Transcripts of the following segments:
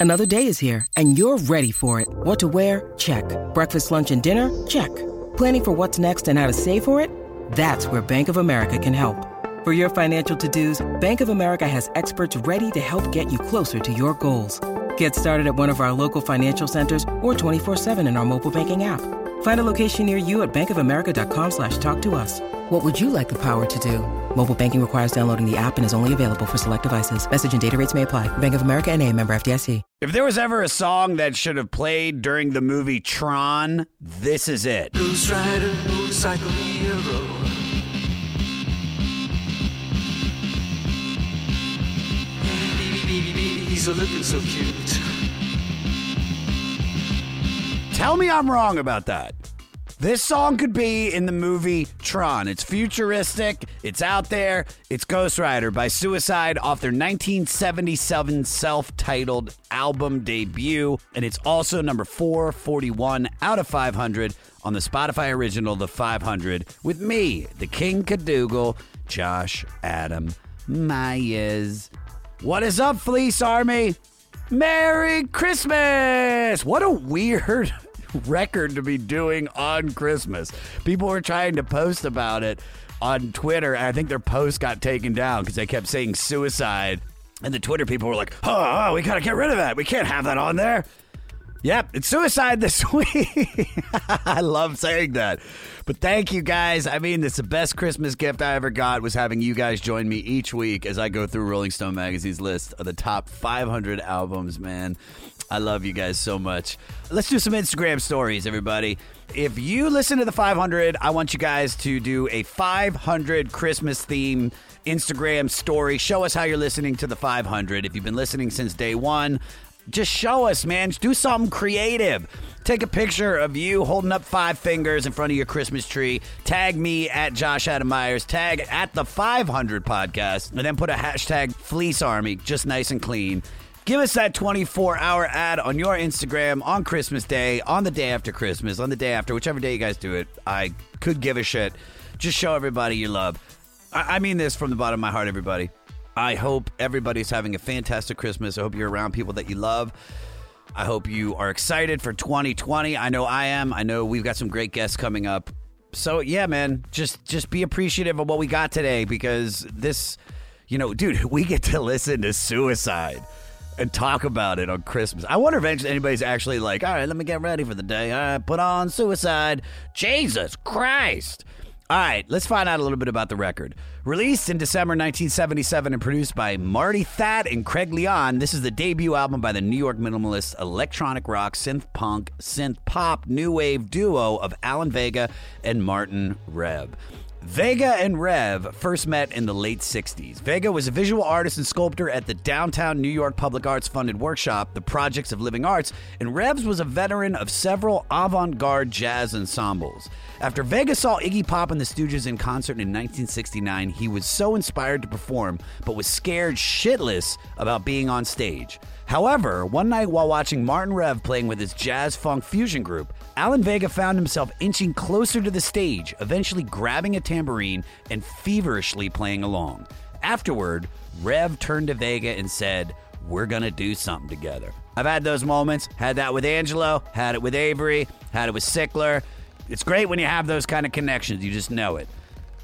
Another day is here, and you're ready for it. What to wear? Check. Breakfast, lunch, and dinner? Check. Planning for what's next and how to save for it? That's where Bank of America can help. For your financial to dos, Bank of America has experts ready to help get you closer to your goals. Get started at one of our local financial centers or 24-7 in our mobile banking app. Find a location near you at bankofamerica.com slash talk to us. What would you like the power to do? Mobile banking requires downloading the app and is only available for select devices. Message and data rates may apply. Bank of America and a member FDIC. If there was ever a song that should have played during the movie Tron, this is it. Ghost Rider, motorcycle hero. Baby, baby, baby, he's a looking so cute. Tell me I'm wrong about that. This song could be in the movie Tron. It's futuristic, it's out there. It's Ghost Rider by Suicide off their 1977 self titled album debut. And it's also number 441 out of 500 on the Spotify original, The 500, with me, the King Cadogal, Josh Adam Myers. What is up, Fleece Army? Merry Christmas! What a weird record to be doing on Christmas. People were trying to post about it on Twitter. And I think their post got taken down because they kept saying suicide. And the Twitter people were like, oh, oh, we got to get rid of that. We can't have that on there. Yep, it's suicide this week. I love saying that. But thank you guys. I mean, it's the best Christmas gift I ever got was having you guys join me each week as I go through Rolling Stone magazine's list of the top 500 albums, man. I love you guys so much. Let's do some Instagram stories, everybody. If you listen to the 500, I want you guys to do a 500 Christmas theme Instagram story. Show us how you're listening to the 500. If you've been listening since day one, just show us, man. Do something creative. Take a picture of you holding up five fingers in front of your Christmas tree. Tag me at Josh Adam Myers. Tag at the 500 podcast, and then put a hashtag Fleece Army, just nice and clean. Give us that 24 hour ad on your Instagram on Christmas Day, on the day after Christmas, on the day after, whichever day you guys do it. I could give a shit. Just show everybody your love. I, I mean this from the bottom of my heart, everybody. I hope everybody's having a fantastic Christmas. I hope you're around people that you love. I hope you are excited for 2020. I know I am. I know we've got some great guests coming up. So yeah, man, just just be appreciative of what we got today because this, you know, dude, we get to listen to Suicide and talk about it on Christmas. I wonder if anybody's actually like, all right, let me get ready for the day. All right, put on Suicide. Jesus Christ. All right, let's find out a little bit about the record. Released in December 1977 and produced by Marty Thau and Craig Leon, this is the debut album by the New York minimalist electronic rock, synth punk, synth pop, new wave duo of Alan Vega and Martin Rev. Vega and Rev first met in the late 60s. Vega was a visual artist and sculptor at the downtown New York Public Arts funded workshop, The Projects of Living Arts, and Revs was a veteran of several avant garde jazz ensembles. After Vega saw Iggy Pop and the Stooges in concert in 1969, he was so inspired to perform, but was scared shitless about being on stage. However, one night while watching Martin Rev playing with his jazz funk fusion group, Alan Vega found himself inching closer to the stage, eventually grabbing a tambourine and feverishly playing along. Afterward, Rev turned to Vega and said, We're gonna do something together. I've had those moments, had that with Angelo, had it with Avery, had it with Sickler. It's great when you have those kind of connections, you just know it.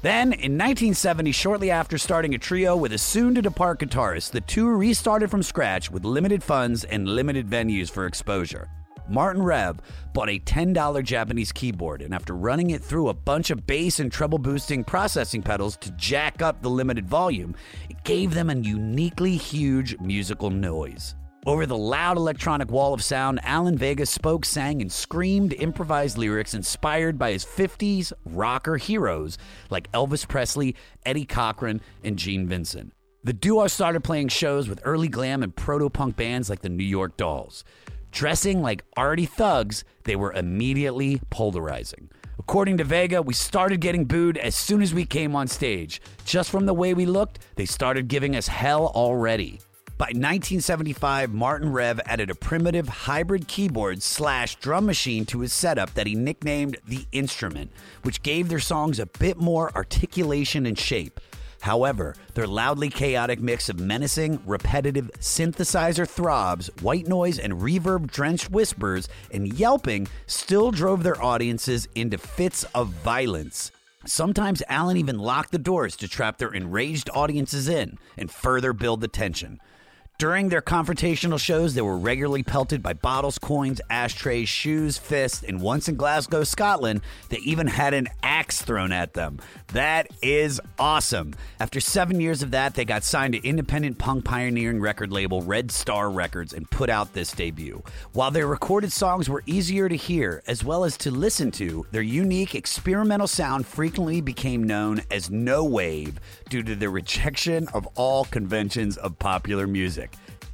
Then, in 1970, shortly after starting a trio with a soon to depart guitarist, the two restarted from scratch with limited funds and limited venues for exposure. Martin Rev bought a $10 Japanese keyboard, and after running it through a bunch of bass and treble boosting processing pedals to jack up the limited volume, it gave them a uniquely huge musical noise. Over the loud electronic wall of sound, Alan Vega spoke, sang, and screamed improvised lyrics inspired by his 50s rocker heroes like Elvis Presley, Eddie Cochran, and Gene Vincent. The duo started playing shows with early glam and proto punk bands like the New York Dolls. Dressing like arty thugs, they were immediately polarizing. According to Vega, we started getting booed as soon as we came on stage. Just from the way we looked, they started giving us hell already. By 1975, Martin Rev added a primitive hybrid keyboard slash drum machine to his setup that he nicknamed the Instrument, which gave their songs a bit more articulation and shape. However, their loudly chaotic mix of menacing, repetitive synthesizer throbs, white noise, and reverb drenched whispers and yelping still drove their audiences into fits of violence. Sometimes Alan even locked the doors to trap their enraged audiences in and further build the tension. During their confrontational shows, they were regularly pelted by bottles, coins, ashtrays, shoes, fists, and once in Glasgow, Scotland, they even had an axe thrown at them. That is awesome. After seven years of that, they got signed to independent punk pioneering record label Red Star Records and put out this debut. While their recorded songs were easier to hear as well as to listen to, their unique experimental sound frequently became known as no wave due to their rejection of all conventions of popular music.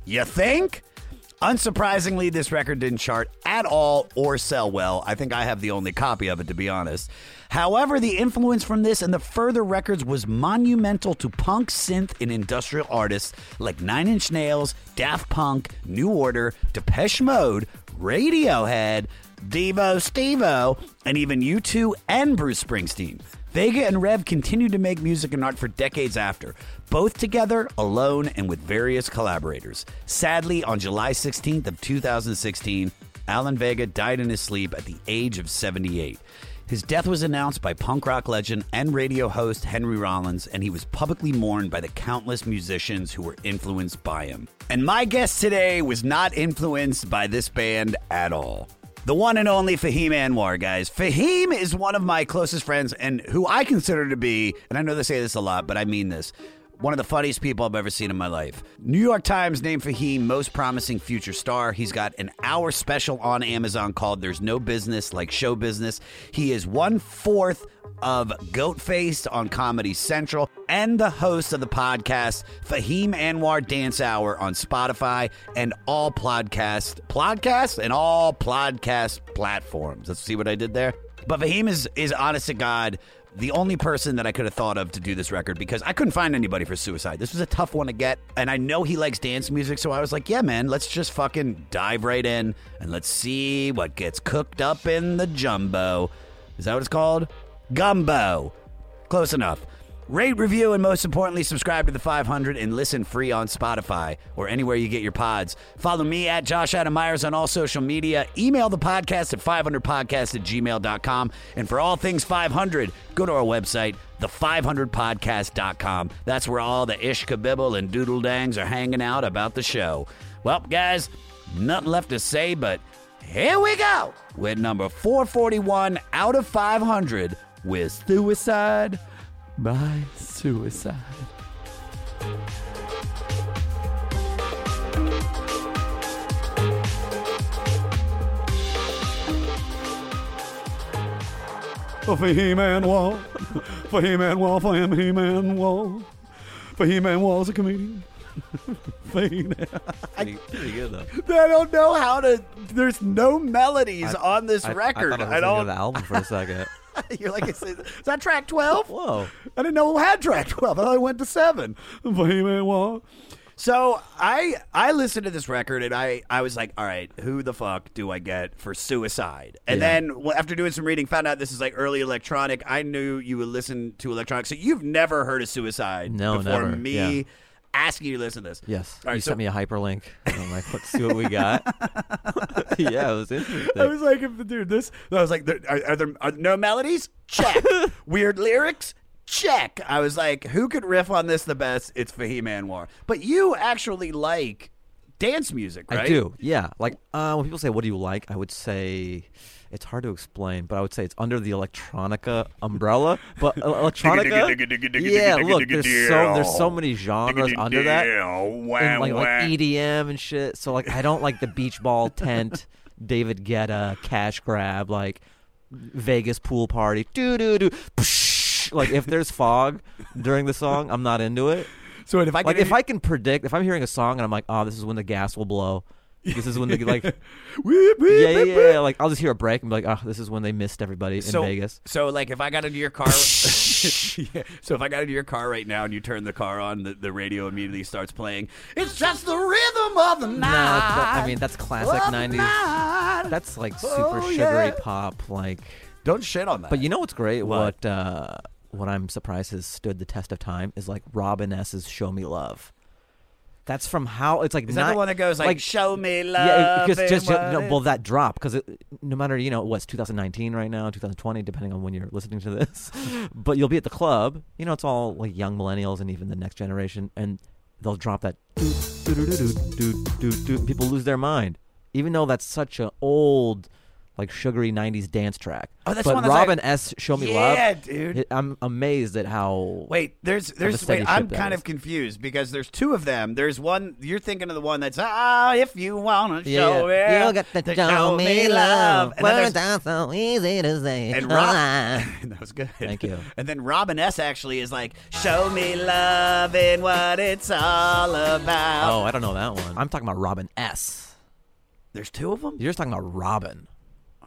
You think? Unsurprisingly, this record didn't chart at all or sell well. I think I have the only copy of it, to be honest. However, the influence from this and the further records was monumental to punk, synth, and industrial artists like Nine Inch Nails, Daft Punk, New Order, Depeche Mode, Radiohead, Devo Stevo, and even U2 and Bruce Springsteen. Vega and Rev continued to make music and art for decades after, both together, alone, and with various collaborators. Sadly, on July 16th of 2016, Alan Vega died in his sleep at the age of 78. His death was announced by punk rock legend and radio host Henry Rollins, and he was publicly mourned by the countless musicians who were influenced by him. And my guest today was not influenced by this band at all. The one and only Fahim Anwar, guys. Fahim is one of my closest friends and who I consider to be, and I know they say this a lot, but I mean this, one of the funniest people I've ever seen in my life. New York Times named Fahim most promising future star. He's got an hour special on Amazon called There's No Business Like Show Business. He is one fourth of Goatface on Comedy Central and the host of the podcast Fahim Anwar Dance Hour on Spotify and all podcast podcasts and all podcast platforms. Let's see what I did there. But Fahim is is honest to God the only person that I could have thought of to do this record because I couldn't find anybody for Suicide. This was a tough one to get, and I know he likes dance music, so I was like, yeah, man, let's just fucking dive right in and let's see what gets cooked up in the jumbo. Is that what it's called? Gumbo. Close enough. Rate, review, and most importantly, subscribe to the 500 and listen free on Spotify or anywhere you get your pods. Follow me at Josh Adam Myers on all social media. Email the podcast at 500podcast at gmail.com. And for all things 500, go to our website, the500podcast.com. That's where all the ish kabibble and doodle dangs are hanging out about the show. Well, guys, nothing left to say, but here we go with number 441 out of 500 with Suicide by Suicide. Fahim Anwar, Fahim Anwar, Fahim Anwar, Fahim Anwar's a comedian. Fahim Pretty, pretty good though. I don't know how to. There's no melodies on this I, record. I, thought I, I at don't. the album for a second. You're like, is that track 12? Whoa. I didn't know who had track 12. I thought I went to seven. So I I listened to this record and I I was like, all right, who the fuck do I get for Suicide? And Yeah. then well, after doing some reading, found out this is like early electronic. I knew you would listen to electronic, so you've never heard of Suicide No, before never. me Yeah. Asking you to listen to this. Yes. All right, you so- sent me a hyperlink. And I'm like, let's see what we got. yeah, it was interesting. I was like, dude, this. I was like, are, are there are no melodies? Check. Weird lyrics? Check. I was like, who could riff on this the best? It's Fahim Anwar. But you actually like dance music, right? I do. Yeah. Like uh, when people say, "What do you like?" I would say it's hard to explain, but I would say it's under the electronica umbrella. But electronica, yeah. Look, there's so there's so many genres under that, and like, like EDM and shit. So like, I don't like the beach ball tent, David Guetta, cash grab, like Vegas pool party, do do do. Like if there's fog during the song, I'm not into it. So if I Like if I can predict, if I'm hearing a song and I'm like, oh, this is when the gas will blow. This is when they like, yeah, Whip, whip, yeah, yeah, yeah. Like I'll just hear a break and be like, oh, this is when they missed everybody in so, Vegas. So like if I got into your car yeah. So if I got into your car right now and you turn the car on, the, the radio immediately starts playing. It's just the rhythm of the No, night. that- I mean that's classic '90s. That's like super Oh, sugary yeah. pop. Like, Don't shit on that. but you know what's great? What? What uh, what I'm surprised has stood the test of time is like Robin S.'s "Show Me Love." That's from how it's like. Is that the one that goes like, "Show me love"? Yeah, because and just, no, well that drop because no matter you know what's 2019 right now, 2020, depending on when you're listening to this, but you'll be at the club. You know, it's all like young millennials and even the next generation, and they'll drop that. People lose their mind, even though that's such an old, like sugary 90s dance track. Oh, that's but one that's like- Robin S. Show Me Yeah, Love. Yeah, dude. I'm amazed at how. Wait, there's there's wait, I'm kind is. of confused because there's two of them. There's one you're thinking of the one that's ah if you wanna show yeah, me You got to show me love. And then Words are so easy to say. and Rob, that was good. Thank you. And then Robin S actually is like, "Show me love and what it's all about." Oh, I don't know that one. I'm talking about Robin S. there's two of them. You're just talking about Robyn.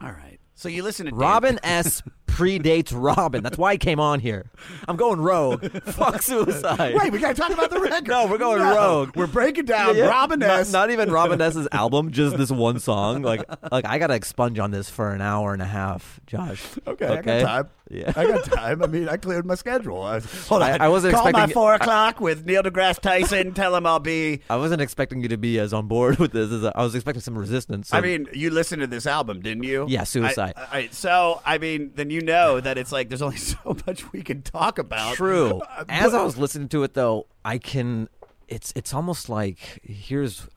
All right. So you listen to Dan- Robin S. predates Robyn. That's why he came on here. I'm going rogue. Fuck suicide. Wait, we gotta talk about the record. No, we're going No, rogue. We're breaking down Yeah, Robin not, S. Not even Robin S.'s album, just this one song. Like, like I gotta expunge on this for an hour and a half, Josh. Okay, I got time. Yeah. I got time. I mean, I cleared my schedule. I, hold on. I wasn't Call my four o'clock with Neil deGrasse Tyson. tell him I'll be. I wasn't expecting you to be as on board with this as I was expecting some resistance. so- I mean, you listened to this album, didn't you? Yeah, Suicide. I, I, so, I mean, then you know that it's like there's only so much we can talk about. True. Uh, As but- I was listening to it, though, I can. It's it's almost like here's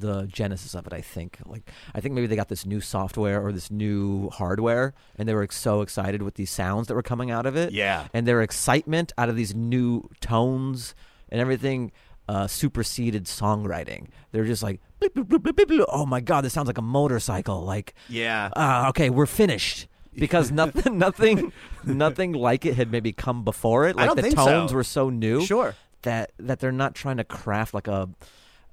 the genesis of it. I think like I think maybe they got this new software or this new hardware, and they were so excited with these sounds that were coming out of it. Yeah. and their excitement out of these new tones and everything. Uh, superseded songwriting. They're just like, "Bleep, bleep, bleep, bleep, bleep, bleep." oh my god, this sounds like a motorcycle. Like, Yeah. uh, okay, we're finished because nothing, nothing, nothing like it had maybe come before it. Like the tones so. were so new, Sure. that that they're not trying to craft like a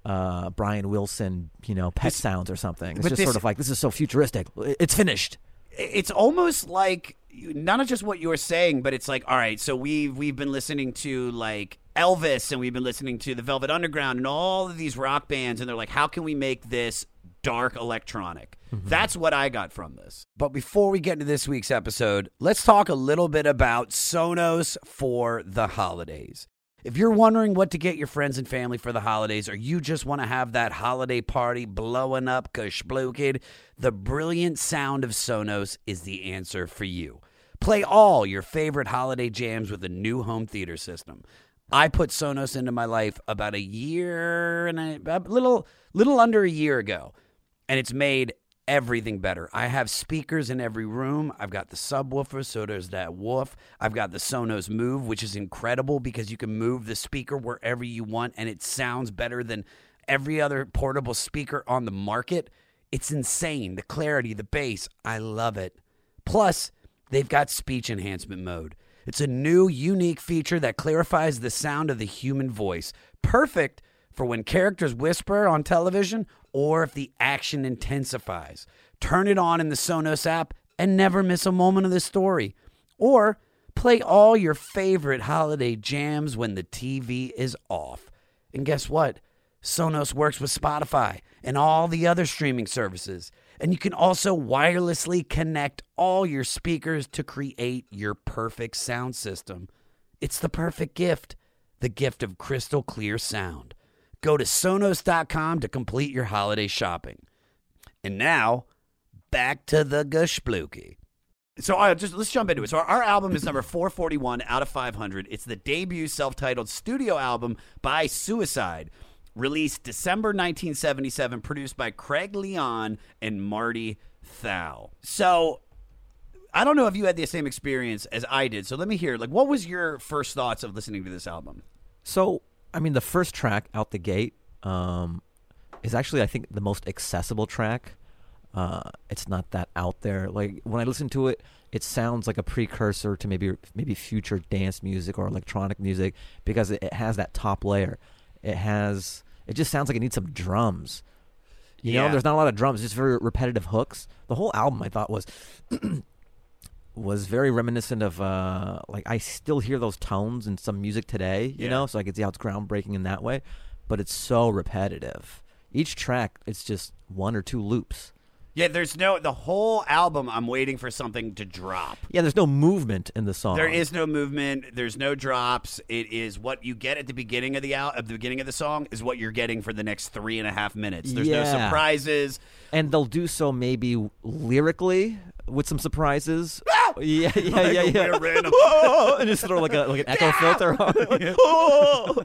uh, Brian Wilson, you know, pet sounds or something. It's just this- sort of like this is so futuristic. It's finished. it's almost like not just what you were saying, but it's like, all right, so we've we've been listening to like Elvis and we've been listening to the Velvet Underground and all of these rock bands, and they're like, how can we make this dark electronic? That's what I got from this. But before we get into this week's episode, let's talk a little bit about Sonos for the holidays. If you're wondering what to get your friends and family for the holidays, or you just want to have that holiday party blowing up kid, the brilliant sound of Sonos is the answer for you. Play all your favorite holiday jams with a new home theater system. I put Sonos into my life about a year and a, a little little under a year ago, and it's made everything better. I have speakers in every room. I've got the subwoofer, so there's that woof. I've got the Sonos Move, which is incredible because you can move the speaker wherever you want and it sounds better than every other portable speaker on the market. It's insane. The clarity, the bass, I love it. Plus, they've got speech enhancement mode. It's a new, unique feature that clarifies the sound of the human voice. Perfect for when characters whisper on television or if the action intensifies. Turn it on in the Sonos app and never miss a moment of the story. Or play all your favorite holiday jams when the TV is off. And guess what? Sonos works with Spotify and all the other streaming services. And you can also wirelessly connect all your speakers to create your perfect sound system. It's the perfect gift, the gift of crystal clear sound. Go to Sonos.com to complete your holiday shopping. And now, back to the Gushbluki. So uh, just let's jump into it. So our, our album is number 441 out of 500. It's the debut self-titled studio album by Suicide, released December 1977, produced by Craig Leon and Marty Thau. So I don't know if you had the same experience as I did. So let me hear. Like, what was your first thoughts of listening to this album? So, I mean, the first track out the gate um, is actually, I think, the most accessible track. Uh, it's not that out there. Like when I listen to it, it sounds like a precursor to maybe maybe future dance music or electronic music because it, it has that top layer. It has. It just sounds like it needs some drums. You Yeah. know, there's not a lot of drums. Just very repetitive hooks. The whole album, I thought, was was very reminiscent of uh like I still hear those tones in some music today, you Yeah. know, so I can see how it's groundbreaking in that way, but it's so repetitive. Each track it's just one or two loops. Yeah, there's no the whole album. I'm waiting for something to drop. Yeah, there's no movement in the song. There is no movement. There's no drops. It is what you get at the beginning of the al- at the beginning of the song is what you're getting for the next three and a half minutes. There's no Yeah. surprises. and they'll do so maybe lyrically with some surprises. Yeah, yeah, yeah, Like yeah. weird random- and just throw like a like an echo filter on. Like, "Oh!"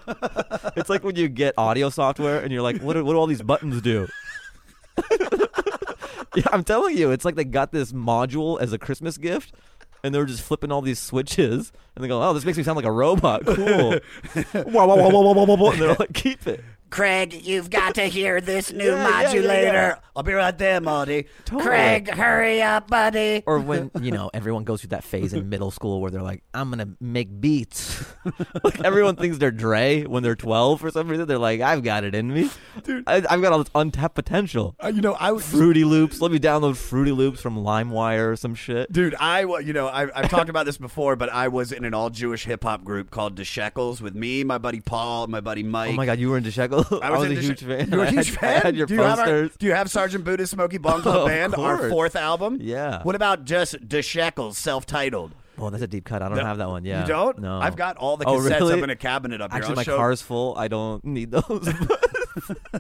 it's like when you get audio software and you're like, what do, what do all these buttons do? yeah, I'm telling you, it's like they got this module as a Christmas gift. And they're just flipping all these switches, and they go, "Oh, this makes me sound like a robot. Cool." whoa, whoa, whoa, whoa, whoa, whoa, whoa. And they're like, "Keep it." Craig, you've got to hear this new Yeah, yeah, yeah, modulator. yeah. I'll be right there, Marty. Totally. Craig, hurry up, buddy. or when you know everyone goes through that phase in middle school where they're like, "I'm gonna make beats." like everyone thinks they're Dre when they're 12 for some reason. They're like, "I've got it in me, Dude. I, I've got all this untapped potential." Uh, you know, I was. Fruity Loops. Let me download Fruity Loops from LimeWire or some shit. Dude, I wa- you know I, I've talked about this before, but I was in an all Jewish hip hop group called The Shekels with me, my buddy Paul, my buddy Mike. Oh my god, you were into Shekel. I was, a huge fan. You were a I huge had, fan. I had your do you have our- posters. do you have Sergeant Buddha's Smoky Bong Club Of Band, our fourth album? Yeah. What about just Shekels, self-titled? Oh, that's a deep cut. I don't No, have that one. Yeah, You don't? No, I've got all the Oh, cassettes really? up in a cabinet up here. Actually, I'll my show- car's full. I don't need those.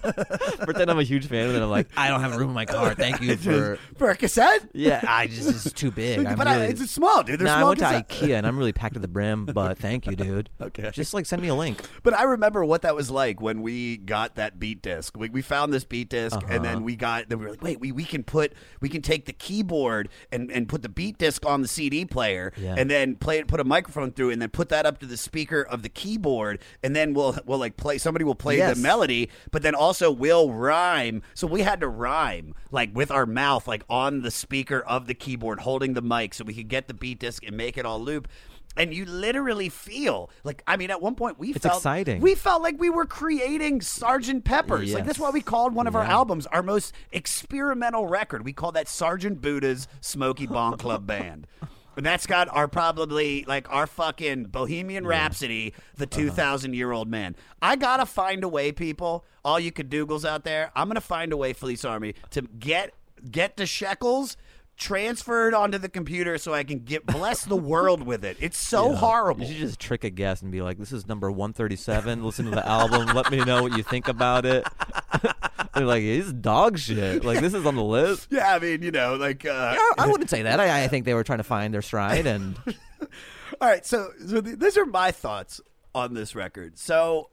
Pretend I'm a huge fan, and then I'm like, I don't have room in my car. Thank you for. cassette. Yeah, I just it's too big. I'm but I, really, it's small, dude. They're nah, I small went to cassette- IKEA and I'm really packed to the brim. But thank you, dude. Okay. Just like send me a link. But I remember what that was like when we got that beat disc. We, we found this beat disk and Uh-huh. then we got. Then we were like, wait, we, we can put we can take the keyboard and, and put the beat disc on the CD player Yeah. and then play it, put a microphone through, and then put that up to the speaker of the keyboard, and then we'll we'll like play. Somebody will play Yes. the melody, but then also we'll rhyme. So we had to rhyme like with our mouth, like on the speaker of the keyboard, holding the mic, so we could get the beat disc and make it all loop. And you literally feel like I mean, at one point we It's felt exciting. We felt like we were creating Sergeant Pepper's. Like that's Yes. why we called one of our albums our most experimental record. We call that Sergeant Buddha's Smoky Bong Club Band. And that's got our probably like our fucking Bohemian Rhapsody, the Uh-huh. two thousand year old man. I gotta find a way, people. All you cadoogles out there, I'm gonna find a way, Fleece Army, to get get the shekels transferred onto the computer so I can get bless the world with it. It's so Yeah. horrible. You should just trick a guest and be like, "This is number 137. Listen to the album. Let me know what you think about it." They're like, "It's dog shit. Like this is on the list." Yeah, I mean, you know, like uh, I, I wouldn't say that. I, I think they were trying to find their stride, and All right, so, so th- these are my thoughts on this record. So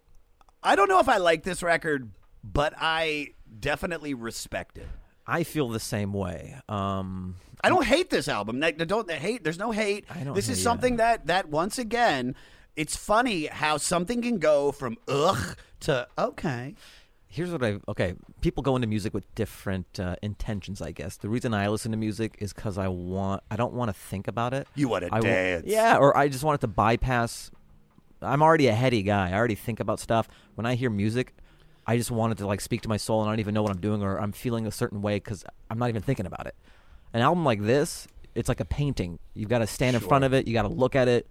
I don't know if I like this record, but I definitely respect it. I feel the same way. Um, I don't hate this album. Like, Don't hate. There's no hate. I don't this is something that that once again, it's funny how something can go from ugh to okay. Here's what I okay. People go into music with different uh, intentions, I guess. The reason I listen to music is because I want. I don't want to think about it. You wanna I wa- dance. yeah, or I just want it to bypass. I'm already a heady guy. I already think about stuff. When I hear music, I just want it to like speak to my soul, and I don't even know what I'm doing, or I'm feeling a certain way because I'm not even thinking about it. An album like this, it's like a painting. You've got to stand in front of it. You got to look at it.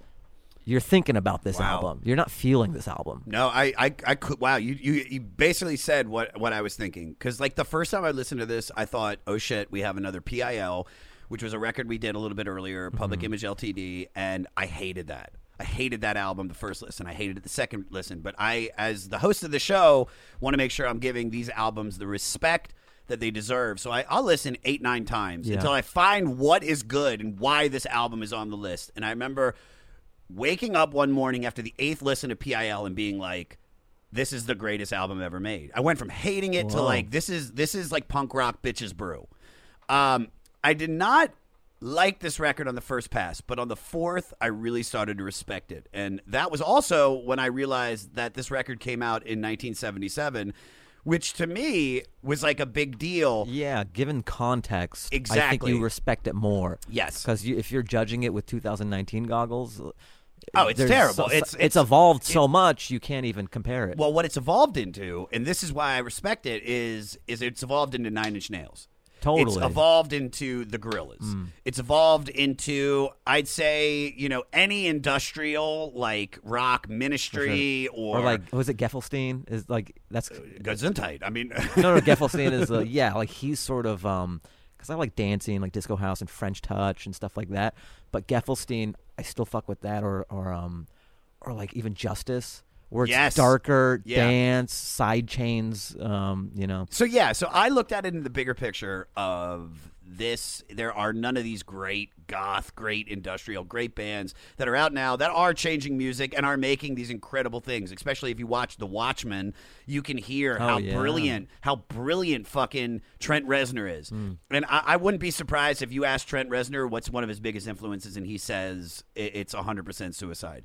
You're thinking about this Wow. album. You're not feeling this album. No, I, I, I could. Wow, you, you, you basically said what, what I was thinking. Because like the first time I listened to this, I thought, oh shit, we have another PIL, which was a record we did a little bit earlier, mm-hmm. Public Image Ltd, and I hated that. I hated that album the first listen. I hated it the second listen. But I, as the host of the show, want to make sure I'm giving these albums the respect that they deserve. So I, I'll listen eight, nine times Yeah. until I find what is good and why this album is on the list. And I remember waking up one morning after the eighth listen to PIL and being like, "This is the greatest album ever made." I went from hating it to like, "This is this is like punk rock bitches brew." Um, I did not like this record on the first pass, but on the fourth, I really started to respect it. And that was also when I realized that this record came out in 1977, which to me was like a big deal. Yeah, given context, I think Exactly. you respect it more. Yes. because you, if you're judging it with 2019 goggles, Oh, it's terrible. so- It's- it's, it's- evolved so much you can't even compare it. Well, what it's evolved into, and this is why I respect it, is is it's evolved into Nine Inch Nails. It's Totally. evolved into the Gorillaz. It's evolved into, I'd say, you know, any industrial like rock ministry or, or like, was it Gesaffelstein? Is like that's Gesundheit. I mean, no, no. Gesaffelstein is uh, yeah, like he's sort of um, because I like dancing, like disco house and French touch and stuff like that. But Gesaffelstein, I still fuck with that, or or um, or like even Justice, where it's Yes. darker Yeah. dance, side chains, um, you know. So yeah, so I looked at it in the bigger picture of this. There are none of these great goth, great industrial, great bands that are out now that are changing music and are making these incredible things. Especially if you watch The Watchmen, you can hear Oh, how yeah. brilliant, how brilliant fucking Trent Reznor is. Hmm. And I, I wouldn't be surprised if you ask Trent Reznor what's one of his biggest influences, and he says it, it's 100% suicide.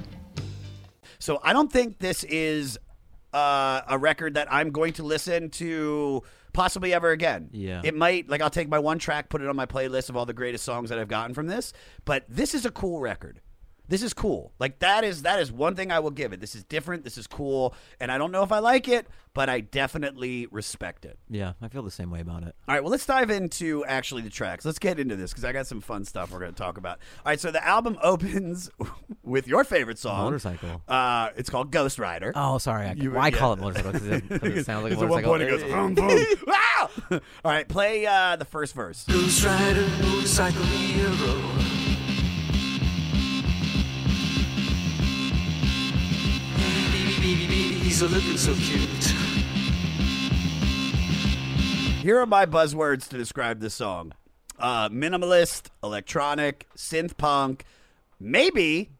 So I don't think this is uh, a record that I'm going to listen to possibly ever again. Yeah. It might, like, I'll take my one track, put it on my playlist of all the greatest songs that I've gotten from this. But this is a cool record. This is cool. Like that is that is one thing I will give it. This is different. This is cool, and I don't know if I like it, but I definitely respect it. Yeah, I feel the same way about it. All right, well, let's dive into actually the tracks. Let's get into this because I got some fun stuff we're going to talk about. All right, so the album opens with your favorite song, Motorcycle. Uh, it's called Ghost Rider. Oh, sorry. I, You- well, I call it motorcycle because it, 'cause it sounds like a Because at one point it goes, boom, boom. Wow! All right, play uh, the first verse. Ghost Rider, motorcycle hero. He's looking so cute. Here are my buzzwords to describe this song: uh, minimalist, electronic, synth punk, maybe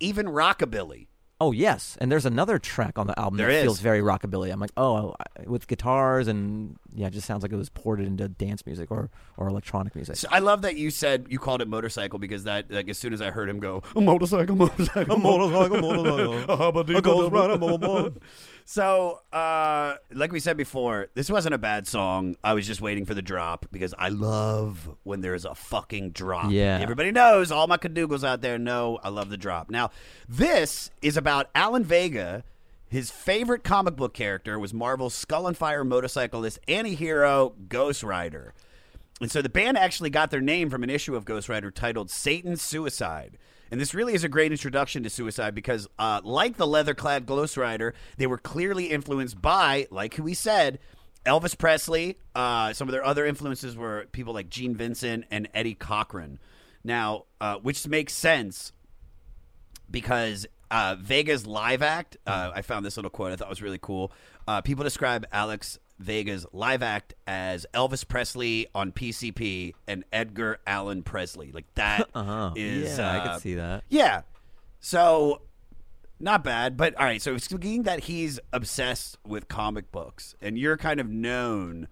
even rockabilly. Oh yes, and there's another track on the album There that is. feels very rockabilly. I'm like, oh, with guitars and yeah, it just sounds like it was ported into dance music or or electronic music. So I love that you said you called it motorcycle because that, like, as soon as I heard him go, motorcycle, motorcycle, motorcycle, motorcycle. A rider, boy, boy. So, uh, like we said before, this wasn't a bad song. I was just waiting for the drop because I love when there's a fucking drop. Yeah. Everybody knows, all my cadoogles out there know I love the drop. Now, this is about Alan Vega. His favorite comic book character was Marvel's Skull and Fire motorcyclist, anti-hero Ghost Rider. And so the band actually got their name from an issue of Ghost Rider titled Satan's Suicide. And this really is a great introduction to suicide because, uh, like the leather clad Ghost Rider, they were clearly influenced by, like we said, Elvis Presley. Uh, some of their other influences were people like Gene Vincent and Eddie Cochran. Now, uh, which makes sense because uh, Vega's live act, uh, I found this little quote I thought was really cool. Uh, people describe Alex Vega's live act as Elvis Presley on PCP and Edgar Allan Presley. Like that is, Uh-huh. Yeah, I uh, could see that. Yeah. So not bad, but all right. So speaking that he's obsessed with comic books, and you're kind of known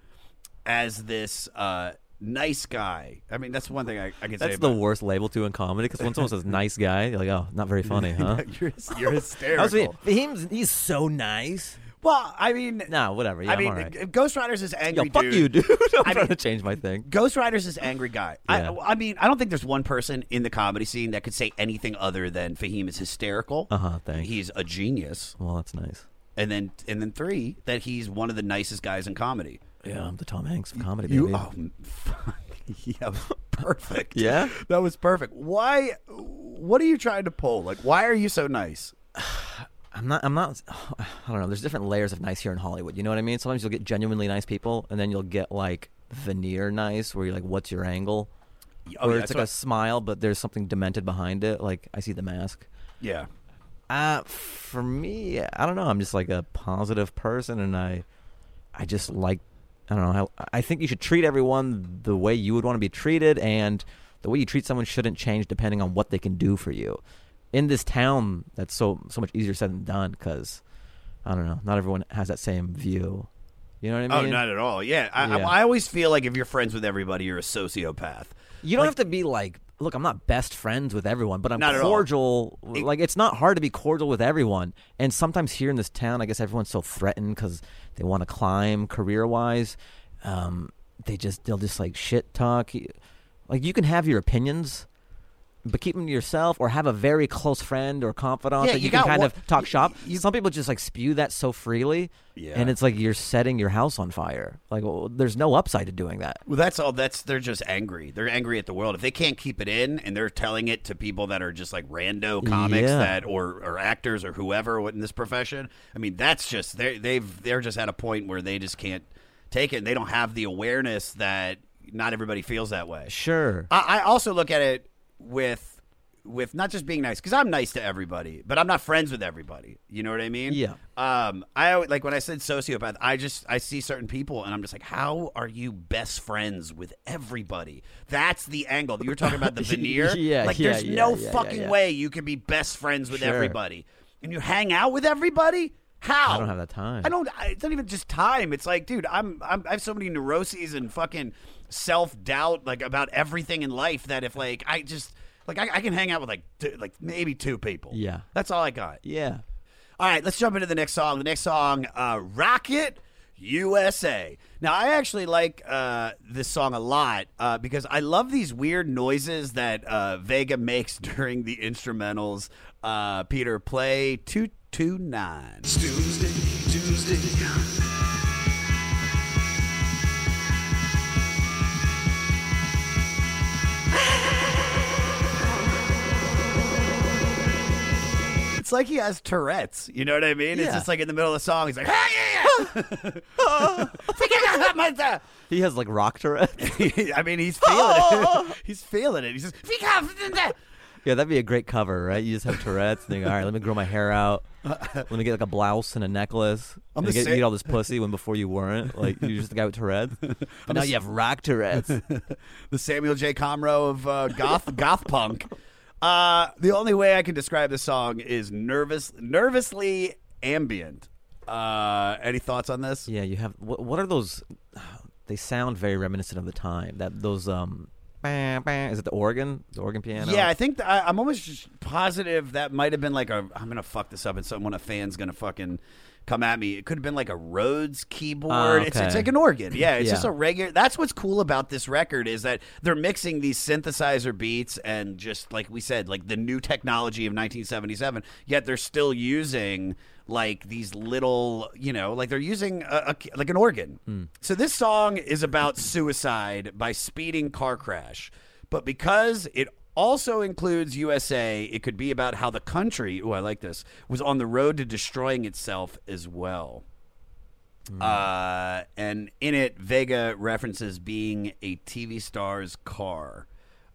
as this uh, nice guy. I mean, that's one thing I, I can say. That's the worst label to in comedy because when someone says "nice guy," you're like, "Oh, not very funny, huh?" you're, you're I was hysterical. being, he's, he's so nice. Well, I mean, Nah, whatever. Yeah, I mean, am alright. Ghost Rider's is angry Yo, fuck dude. you, dude. I'm I trying mean- to change my thing. Ghost Rider's this angry guy. Yeah. I, I mean, I don't think there's one person in the comedy scene that could say anything other than Fahim is hysterical. Uh huh. Thanks. He's a genius. well, that's nice. And then, and then three, that he's one of the nicest guys in comedy. Yeah, I'm the Tom Hanks of comedy. You, baby. oh, fuck. yeah, perfect. Yeah? that was perfect. Why? What are you trying to pull? Like, why are you so nice? I'm not. I'm not. I don't know. There's different layers of nice here in Hollywood. You know what I mean? Sometimes you'll get genuinely nice people, and then you'll get like veneer nice, where you're like, "What's your angle?" Oh, where yeah, it's like a smile, but there's something demented behind it. Like I see the mask. Yeah. Uh, for me, I don't know. I'm just like a positive person, and I, I just like, I don't know. I, I think you should treat everyone the way you would want to be treated, and the way you treat someone shouldn't change depending on what they can do for you. In this town, that's so so much easier said than done because, I don't know. Not everyone has that same view. You know what I mean? Oh, not at all. Yeah, I, Yeah. I, I always feel like if you're friends with everybody, you're a sociopath. You don't have to be like, look, I'm not best friends with everyone, but I'm Not at all. cordial. Like, it's not hard to be cordial with everyone. And sometimes here in this town, I guess everyone's so threatened because they want to climb career wise. Um, they just, they'll just like shit talk. Like, you can have your opinions. But keep them to yourself, or have a very close friend or confidant Yeah, that you you, can kind one- of talk you- shop. you- Some people just like spew that so freely, Yeah. and it's like you're setting your house on fire. Like, well, there's no upside to doing that. Well, that's all. That's they're just angry. They're angry at the world. If they can't keep it in, and they're telling it to people that are just like rando comics Yeah. that or or actors or whoever in this profession. I mean, that's just they they've they're just at a point where they just can't take it. and They don't have the awareness that not everybody feels that way. Sure. I, I also look at it with with not just being nice because I'm nice to everybody, but I'm not friends with everybody. You know what I mean? Yeah. Um, I always- like when I said sociopath. I just I see certain people and I'm just like, how are you best friends with everybody? That's the angle. You were talking about the veneer. Yeah, Like yeah, there's yeah, no yeah, fucking way you can be best friends with Sure. everybody, and you hang out with everybody. How? I don't have that time. I don't. It's not even just time. It's like, dude, I'm, I'm I have so many neuroses and fucking self doubt like about everything in life that if like I just like I, I can hang out with like two, like maybe two people. Yeah. that's all I got. Yeah. All right, let's jump into the next song. The next song, uh, Rocket USA. Now, I actually like uh, this song a lot uh, because I love these weird noises that uh, Vega makes during the instrumentals. Uh, Peter, play 229. Tuesday, Tuesday. It's like he has Tourette's. You know what I mean? It's Yeah. just like in the middle of the song, he's like, hey, yeah. He has like rock Tourette's. I mean, he's feeling it. He's feeling it. He's just, yeah, that'd be a great cover, right? You just have Tourette's and you go, all right, let me grow my hair out. Let me get like a blouse and a necklace. I'm and the get, sa- you get all this pussy when before you weren't. Like you're just the guy with Tourette's. But now you have rock Tourette's. the Samuel J. Comroe of uh, goth goth punk. Uh, the only way I can describe this song is nervous, nervously ambient. Uh, any thoughts on this? Yeah, you have. What, what are those? They sound very reminiscent of the time. That those um. bah, bah, Is it the organ? The organ piano? Yeah, I think th- I, I'm almost positive that might have been like a. I'm gonna fuck this up, and someone a fan's gonna fucking come at me. It could have been like a Rhodes keyboard. Ah, It's it's like an organ. Yeah, it's Yeah. just a regular. That's what's cool about this record is that they're mixing these synthesizer beats and just like we said, like the new technology of 1977. Yet they're still using like these little, you know, like they're using a, a like an organ. Hmm. So this song is about suicide by speeding car crash, but because it also includes USA, it could be about how the country, oh, I like this, was on the road to destroying itself as well. Uh, and in it, Vega references being a TV star's car.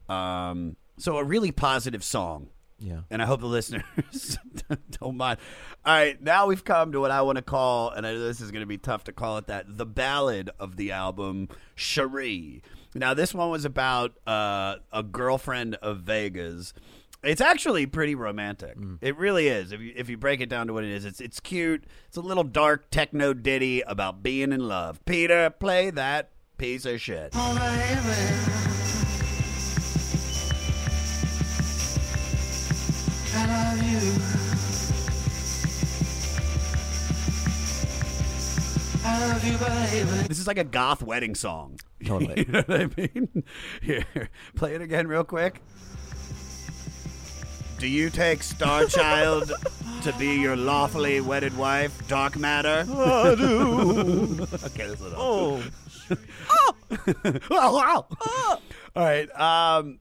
Um, so a really positive song. Yeah. And I hope the listeners don't mind. All right, now we've come to what I want to call, and I know this is going to be tough to call it that, the ballad of the album, Cheree. Now, this one was about uh, a girlfriend of Vega's. It's actually pretty romantic. It really is. If you if you break it down to what it is, it's it's cute. It's a little dark techno ditty about being in love. Peter, play that piece of shit. I love you, baby? This is like a goth wedding song. Totally. you know what I mean? Here, play it again real quick. Do you take Starchild to be your lawfully wedded wife, Dark Matter? I do. okay, that's enough. Oh, Oh! wow. All right. Um,